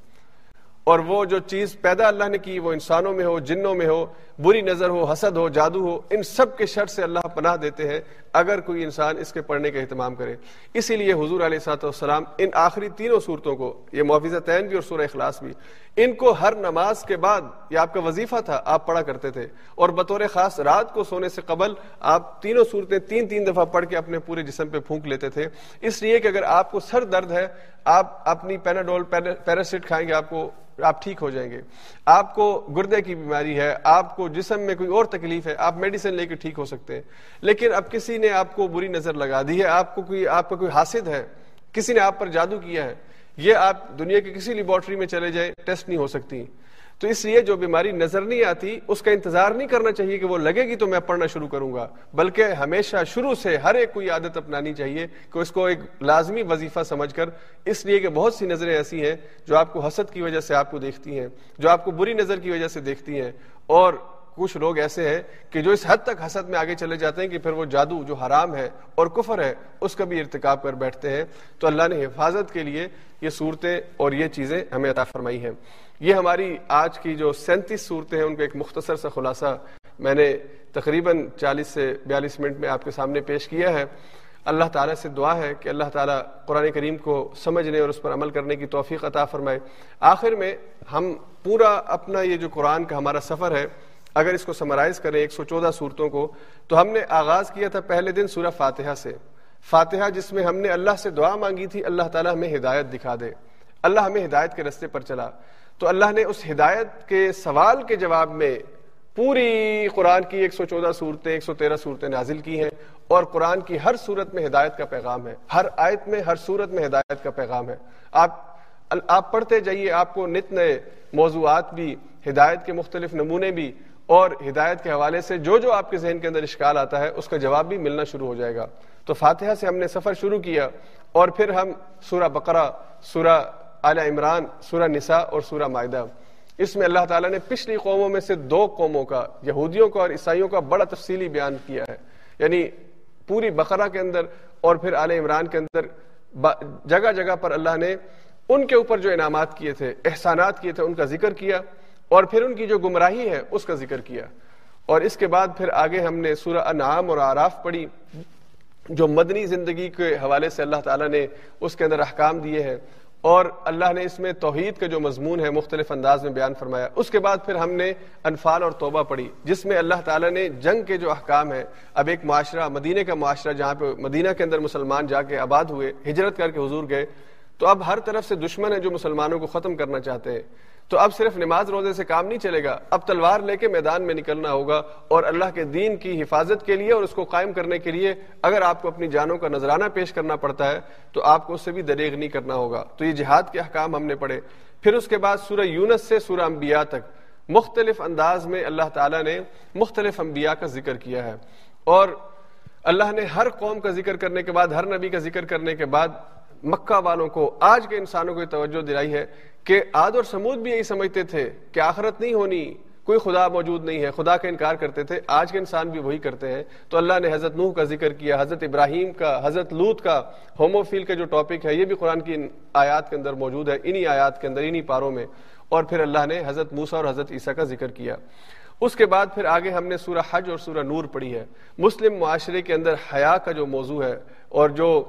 اور وہ جو چیز پیدا اللہ نے کی وہ انسانوں میں ہو، جنوں میں ہو، بری نظر ہو، حسد ہو، جادو ہو، ان سب کے شر سے اللہ پناہ دیتے ہیں۔ اگر کوئی انسان اس کے پڑھنے کا اہتمام کرے، اسی لیے حضور علیہ سات والسلام ان آخری تینوں صورتوں کو، یہ معاوضہ تعین بھی اور سورہ اخلاص بھی، ان کو ہر نماز کے بعد، یہ آپ کا وظیفہ تھا، آپ پڑھا کرتے تھے۔ اور بطور خاص رات کو سونے سے قبل آپ تینوں صورتیں تین تین دفعہ پڑھ کے اپنے پورے جسم پہ پھونک لیتے تھے۔ اس لیے کہ اگر آپ کو سر درد ہے، آپ اپنی پیناڈول پیراسٹ کھائیں گے، آپ کو، آپ ٹھیک ہو جائیں گے۔ آپ کو گردے کی بیماری ہے، آپ کو جسم میں کوئی اور تکلیف ہے، آپ میڈیسن لے کے ٹھیک ہو سکتے ہیں۔ لیکن اب کسی نے آپ کو بری نظر لگا دی ہے، آپ کو کوئی آپ کا کوئی حاصل ہے، کسی نے آپ پر جادو کیا ہے، یہ آپ دنیا کی کسی لیبورٹری میں چلے جائیں، ٹیسٹ نہیں ہو سکتی۔ تو اس لیے جو بیماری نظر نہیں آتی، اس کا انتظار نہیں کرنا چاہیے کہ وہ لگے گی تو میں پڑھنا شروع کروں گا، بلکہ ہمیشہ شروع سے ہر ایک کوئی عادت اپنانی چاہیے کہ اس کو ایک لازمی وظیفہ سمجھ کر، اس لیے کہ بہت سی نظریں ایسی ہیں جو آپ کو حسد کی وجہ سے آپ کو دیکھتی ہیں، جو آپ کو بری نظر کی وجہ سے دیکھتی ہیں، اور کچھ لوگ ایسے ہیں کہ جو اس حد تک حسد میں آگے چلے جاتے ہیں کہ پھر وہ جادو جو حرام ہے اور کفر ہے، اس کا بھی ارتکاب کر بیٹھتے ہیں۔ تو اللہ نے حفاظت کے لیے یہ صورتیں اور یہ چیزیں ہمیں عطا فرمائی ہیں۔ یہ ہماری آج کی جو سینتیس صورتیں ہیں، ان کا ایک مختصر سا خلاصہ میں نے تقریباً چالیس سے بیالیس منٹ میں آپ کے سامنے پیش کیا ہے۔ اللہ تعالیٰ سے دعا ہے کہ اللہ تعالیٰ قرآن کریم کو سمجھنے اور اس پر عمل کرنے کی توفیق عطا فرمائے۔ آخر میں ہم پورا اپنا یہ جو قرآن کا ہمارا سفر ہے اگر اس کو سمرائز کریں ایک سو چودہ صورتوں کو، تو ہم نے آغاز کیا تھا پہلے دن سورہ فاتحہ سے۔ فاتحہ جس میں ہم نے اللہ سے دعا مانگی تھی، اللہ تعالیٰ ہمیں ہدایت دکھا دے۔ اللہ ہمیں ہدایت کے رستے پر چلا۔ تو اللہ نے اس ہدایت کے سوال کے جواب میں پوری قرآن کی ایک سو چودہ صورتیں، ایک سو تیرہ صورتیں نازل کی ہیں۔ اور قرآن کی ہر صورت میں ہدایت کا پیغام ہے۔ ہر آیت میں، ہر صورت میں ہدایت کا پیغام ہے۔ آپ آپ پڑھتے جائیے، آپ کو نت نئے موضوعات بھی، ہدایت کے مختلف نمونے بھی اور ہدایت کے حوالے سے جو جو آپ کے ذہن کے اندر اشکال آتا ہے، اس کا جواب بھی ملنا شروع ہو جائے گا۔ تو فاتحہ سے ہم نے سفر شروع کیا اور پھر ہم سورہ بقرہ، سورہ اعلی عمران، سورہ نساء اور سورہ معدہ اس میں اللہ تعالیٰ نے پچھلی قوموں میں سے دو قوموں کا، یہودیوں کا اور عیسائیوں کا بڑا تفصیلی بیان کیا ہے۔ یعنی پوری بقرہ کے اندر اور پھر آل عمران کے اندر جگہ جگہ پر اللہ نے ان کے اوپر جو انعامات کیے تھے، احسانات کیے تھے، ان کا ذکر کیا۔ اور پھر ان کی جو گمراہی ہے، اس کا ذکر کیا۔ اور اس کے بعد پھر آگے ہم نے سورہ انعام اور آراف پڑھی، جو مدنی زندگی کے حوالے سے اللہ تعالیٰ نے اس کے اندر احکام دیے ہیں۔ اور اللہ نے اس میں توحید کا جو مضمون ہے، مختلف انداز میں بیان فرمایا۔ اس کے بعد پھر ہم نے انفال اور توبہ پڑھی، جس میں اللہ تعالیٰ نے جنگ کے جو احکام ہے اب ایک معاشرہ، مدینہ کا معاشرہ جہاں پہ، مدینہ کے اندر مسلمان جا کے آباد ہوئے، ہجرت کر کے حضور گئے۔ تو اب ہر طرف سے دشمن ہے جو مسلمانوں کو ختم کرنا چاہتے ہیں۔ تو اب صرف نماز روزے سے کام نہیں چلے گا۔ اب تلوار لے کے میدان میں نکلنا ہوگا اور اللہ کے دین کی حفاظت کے لیے اور اس کو قائم کرنے کے لیے اگر آپ کو اپنی جانوں کا نذرانہ پیش کرنا پڑتا ہے تو آپ کو اس سے بھی دریغ نہیں کرنا ہوگا۔ تو یہ جہاد کے احکام ہم نے پڑھے۔ پھر اس کے بعد سورہ یونس سے سورہ انبیاء تک۔ مختلف انداز میں اللہ تعالیٰ نے مختلف انبیاء کا ذکر کیا ہے۔ اور اللہ نے ہر قوم کا ذکر کرنے کے بعد، ہر نبی کا ذکر کرنے کے بعد مکہ والوں کو آج کے انسانوں کو توجہ دلائی ہے کہ آد اور سمود بھی یہی سمجھتے تھے کہ آخرت نہیں ہونی، کوئی خدا موجود نہیں ہے، خدا کا انکار کرتے تھے، آج کے انسان بھی وہی کرتے ہیں۔ تو اللہ نے حضرت نوح کا ذکر کیا، حضرت ابراہیم کا، حضرت لوت کا، ہوموفیل کا جو ٹاپک ہے، یہ بھی قرآن کی آیات کے اندر موجود ہے، انہی آیات کے اندر، انہی پاروں میں۔ اور پھر اللہ نے حضرت موسا اور حضرت عیسیٰ کا ذکر کیا۔ اس کے بعد پھر آگے ہم نے سورہ حج اور سورہ نور پڑھی ہے۔ مسلم معاشرے کے اندر حیا کا جو موضوع ہے اور جو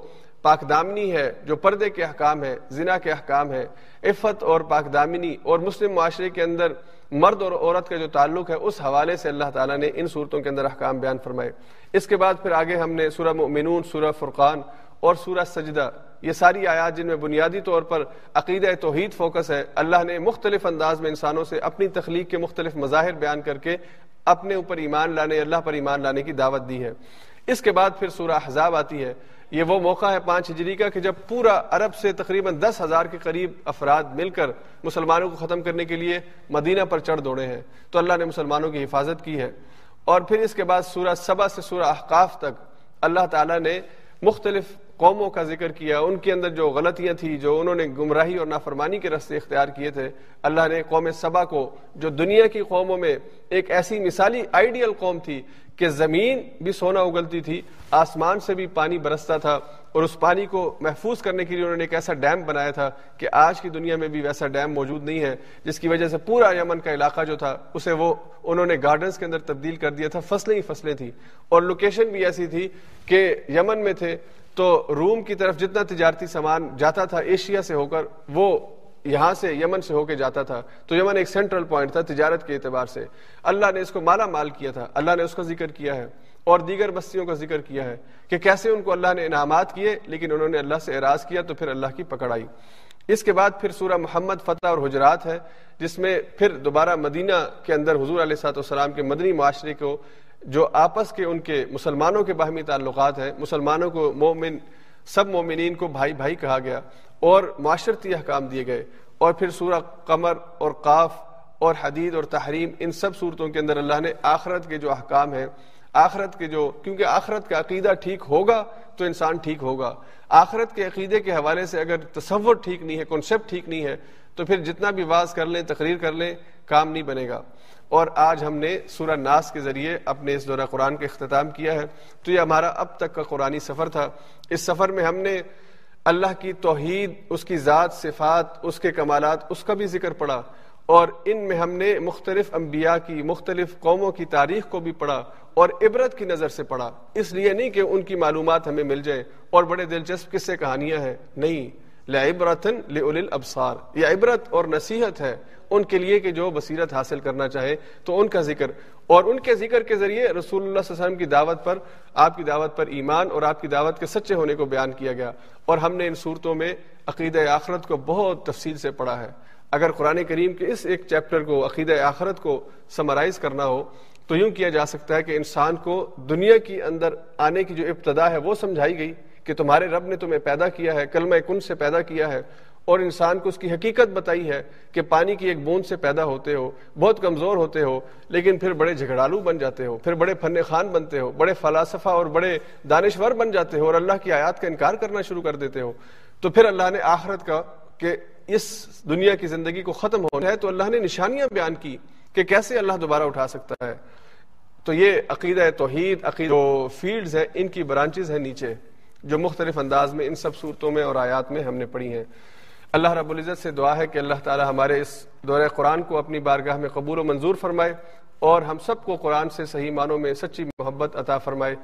پاک دامنی ہے، جو پردے کے احکام ہے زنا کے احکام ہے عفت اور پاک دامنی اور مسلم معاشرے کے اندر مرد اور عورت کا جو تعلق ہے، اس حوالے سے اللہ تعالیٰ نے ان صورتوں کے اندر احکام بیان فرمائے۔ اس کے بعد پھر آگے ہم نے سورہ مؤمنون، سورہ فرقان اور سورہ سجدہ، یہ ساری آیات جن میں بنیادی طور پر عقیدہ توحید فوکس ہے، اللہ نے مختلف انداز میں انسانوں سے اپنی تخلیق کے مختلف مظاہر بیان کر کے اپنے اوپر ایمان لانے، اللہ پر ایمان لانے کی دعوت دی ہے۔ اس کے بعد پھر سورہ حزاب آتی ہے۔ یہ وہ موقع ہے پانچ ہجری کا کہ جب پورا عرب سے تقریباً دس ہزار کے قریب افراد مل کر مسلمانوں کو ختم کرنے کے لیے مدینہ پر چڑھ دوڑے ہیں، تو اللہ نے مسلمانوں کی حفاظت کی ہے۔ اور پھر اس کے بعد سورہ سبا سے سورہ احقاف تک اللہ تعالیٰ نے مختلف قوموں کا ذکر کیا۔ ان کے اندر جو غلطیاں تھیں، جو انہوں نے گمراہی اور نافرمانی کے رستے اختیار کیے تھے، اللہ نے قوم سبا کو، جو دنیا کی قوموں میں ایک ایسی مثالی آئیڈیل قوم تھی کہ زمین بھی سونا اگلتی تھی، آسمان سے بھی پانی برستا تھا اور اس پانی کو محفوظ کرنے کے لیے انہوں نے ایک ایسا ڈیم بنایا تھا کہ آج کی دنیا میں بھی ویسا ڈیم موجود نہیں ہے، جس کی وجہ سے پورا یمن کا علاقہ جو تھا، اسے وہ انہوں نے گارڈنز کے اندر تبدیل کر دیا تھا، فصلیں ہی فصلیں تھیں۔ اور لوکیشن بھی ایسی تھی کہ یمن میں تھے تو روم کی طرف جتنا تجارتی سامان جاتا تھا ایشیا سے ہو کر وہ یہاں سے یمن سے ہو کے جاتا تھا، تو یمن ایک سینٹرل پوائنٹ تھا تجارت کے اعتبار سے۔ اللہ نے اس کو مالا مال کیا تھا، اللہ نے اس کا ذکر کیا ہے۔ اور دیگر بستیوں کا ذکر کیا ہے کہ کیسے ان کو اللہ نے انعامات کیے، لیکن انہوں نے اللہ سے اعراض کیا تو پھر اللہ کی پکڑ آئی۔ اس کے بعد پھر سورہ محمد فتح اور حجرات ہے، جس میں پھر دوبارہ مدینہ کے اندر حضور علیہ سات والسلام کے مدنی معاشرے کو، جو آپس کے ان کے مسلمانوں کے باہمی تعلقات ہیں، مسلمانوں کو مومن سب مومنین کو بھائی بھائی کہا گیا اور معاشرتی احکام دیے گئے اور پھر سورہ قمر اور قاف اور حدید اور تحریم ان سب صورتوں کے اندر اللہ نے آخرت کے جو احکام ہیں، آخرت کے جو، کیونکہ آخرت کا عقیدہ ٹھیک ہوگا تو انسان ٹھیک ہوگا۔ آخرت کے عقیدے کے حوالے سے اگر تصور ٹھیک نہیں ہے کنسپٹ ٹھیک نہیں ہے، تو پھر جتنا بھی واز کر لیں، تقریر کر لیں، کام نہیں بنے گا۔ اور آج ہم نے سورہ ناس کے ذریعے اپنے اس دورہ قرآن کا اختتام کیا ہے۔ تو یہ ہمارا اب تک کا قرآنی سفر تھا۔ اس سفر میں ہم نے اللہ کی توحید، اس کی ذات، صفات، اس کے کمالات، اس کا بھی ذکر پڑا اور ان میں ہم نے مختلف انبیاء کی، مختلف قوموں کی تاریخ کو بھی پڑھا اور عبرت کی نظر سے پڑھا۔ اس لیے نہیں کہ ان کی معلومات ہمیں مل جائیں اور بڑے دلچسپ کس سے کہانیاں ہیں۔ نہیں۔ لعبرتن لأولی الابصار یہ عبرت اور نصیحت ہے ان کے لیے کہ جو بصیرت حاصل کرنا چاہے تو ان کا ذکر۔ اور ان کے ذکر کے ذریعے رسول اللہ صلی اللہ علیہ وسلم کی دعوت پر، آپ کی دعوت پر ایمان اور آپ کی دعوت کے سچے ہونے کو بیان کیا گیا۔ اور ہم نے ان صورتوں میں عقیدہ آخرت کو بہت تفصیل سے پڑھا ہے۔ اگر قرآن کریم کے اس ایک چیپٹر کو، عقیدہ آخرت کو سمرائز کرنا ہو، تو یوں کیا جا سکتا ہے کہ انسان کو دنیا کی اندر آنے کی جو ابتدا ہے وہ سمجھائی گئی۔ کہ تمہارے رب نے تمہیں پیدا کیا ہے، کلمہ کن سے پیدا کیا ہے؟ اور انسان کو اس کی حقیقت بتائی ہے کہ پانی کی ایک بوند سے پیدا ہوتے ہو، بہت کمزور ہوتے ہو، لیکن پھر بڑے جھگڑالو بن جاتے ہو، پھر بڑے فن خان بنتے ہو، بڑے فلاسفہ اور بڑے دانشور بن جاتے ہو اور اللہ کی آیات کا انکار کرنا شروع کر دیتے ہو۔ تو پھر اللہ نے آخرت کا کہ اس دنیا کی زندگی کو ختم ہونا ہے تو اللہ نے نشانیاں بیان کی کہ کیسے اللہ دوبارہ اٹھا سکتا ہے۔ تو یہ عقیدہ توحید عقید جو فیلڈز ہیں، ان کی برانچز ہیں نیچے۔ جو مختلف انداز میں ان سب صورتوں میں اور آیات میں ہم نے پڑھی ہیں۔ اللہ رب العزت سے دعا ہے کہ اللہ تعالی ہمارے اس دور قرآن کو اپنی بارگاہ میں قبول و منظور فرمائے اور ہم سب کو قرآن سے صحیح معنوں میں سچی محبت عطا فرمائے۔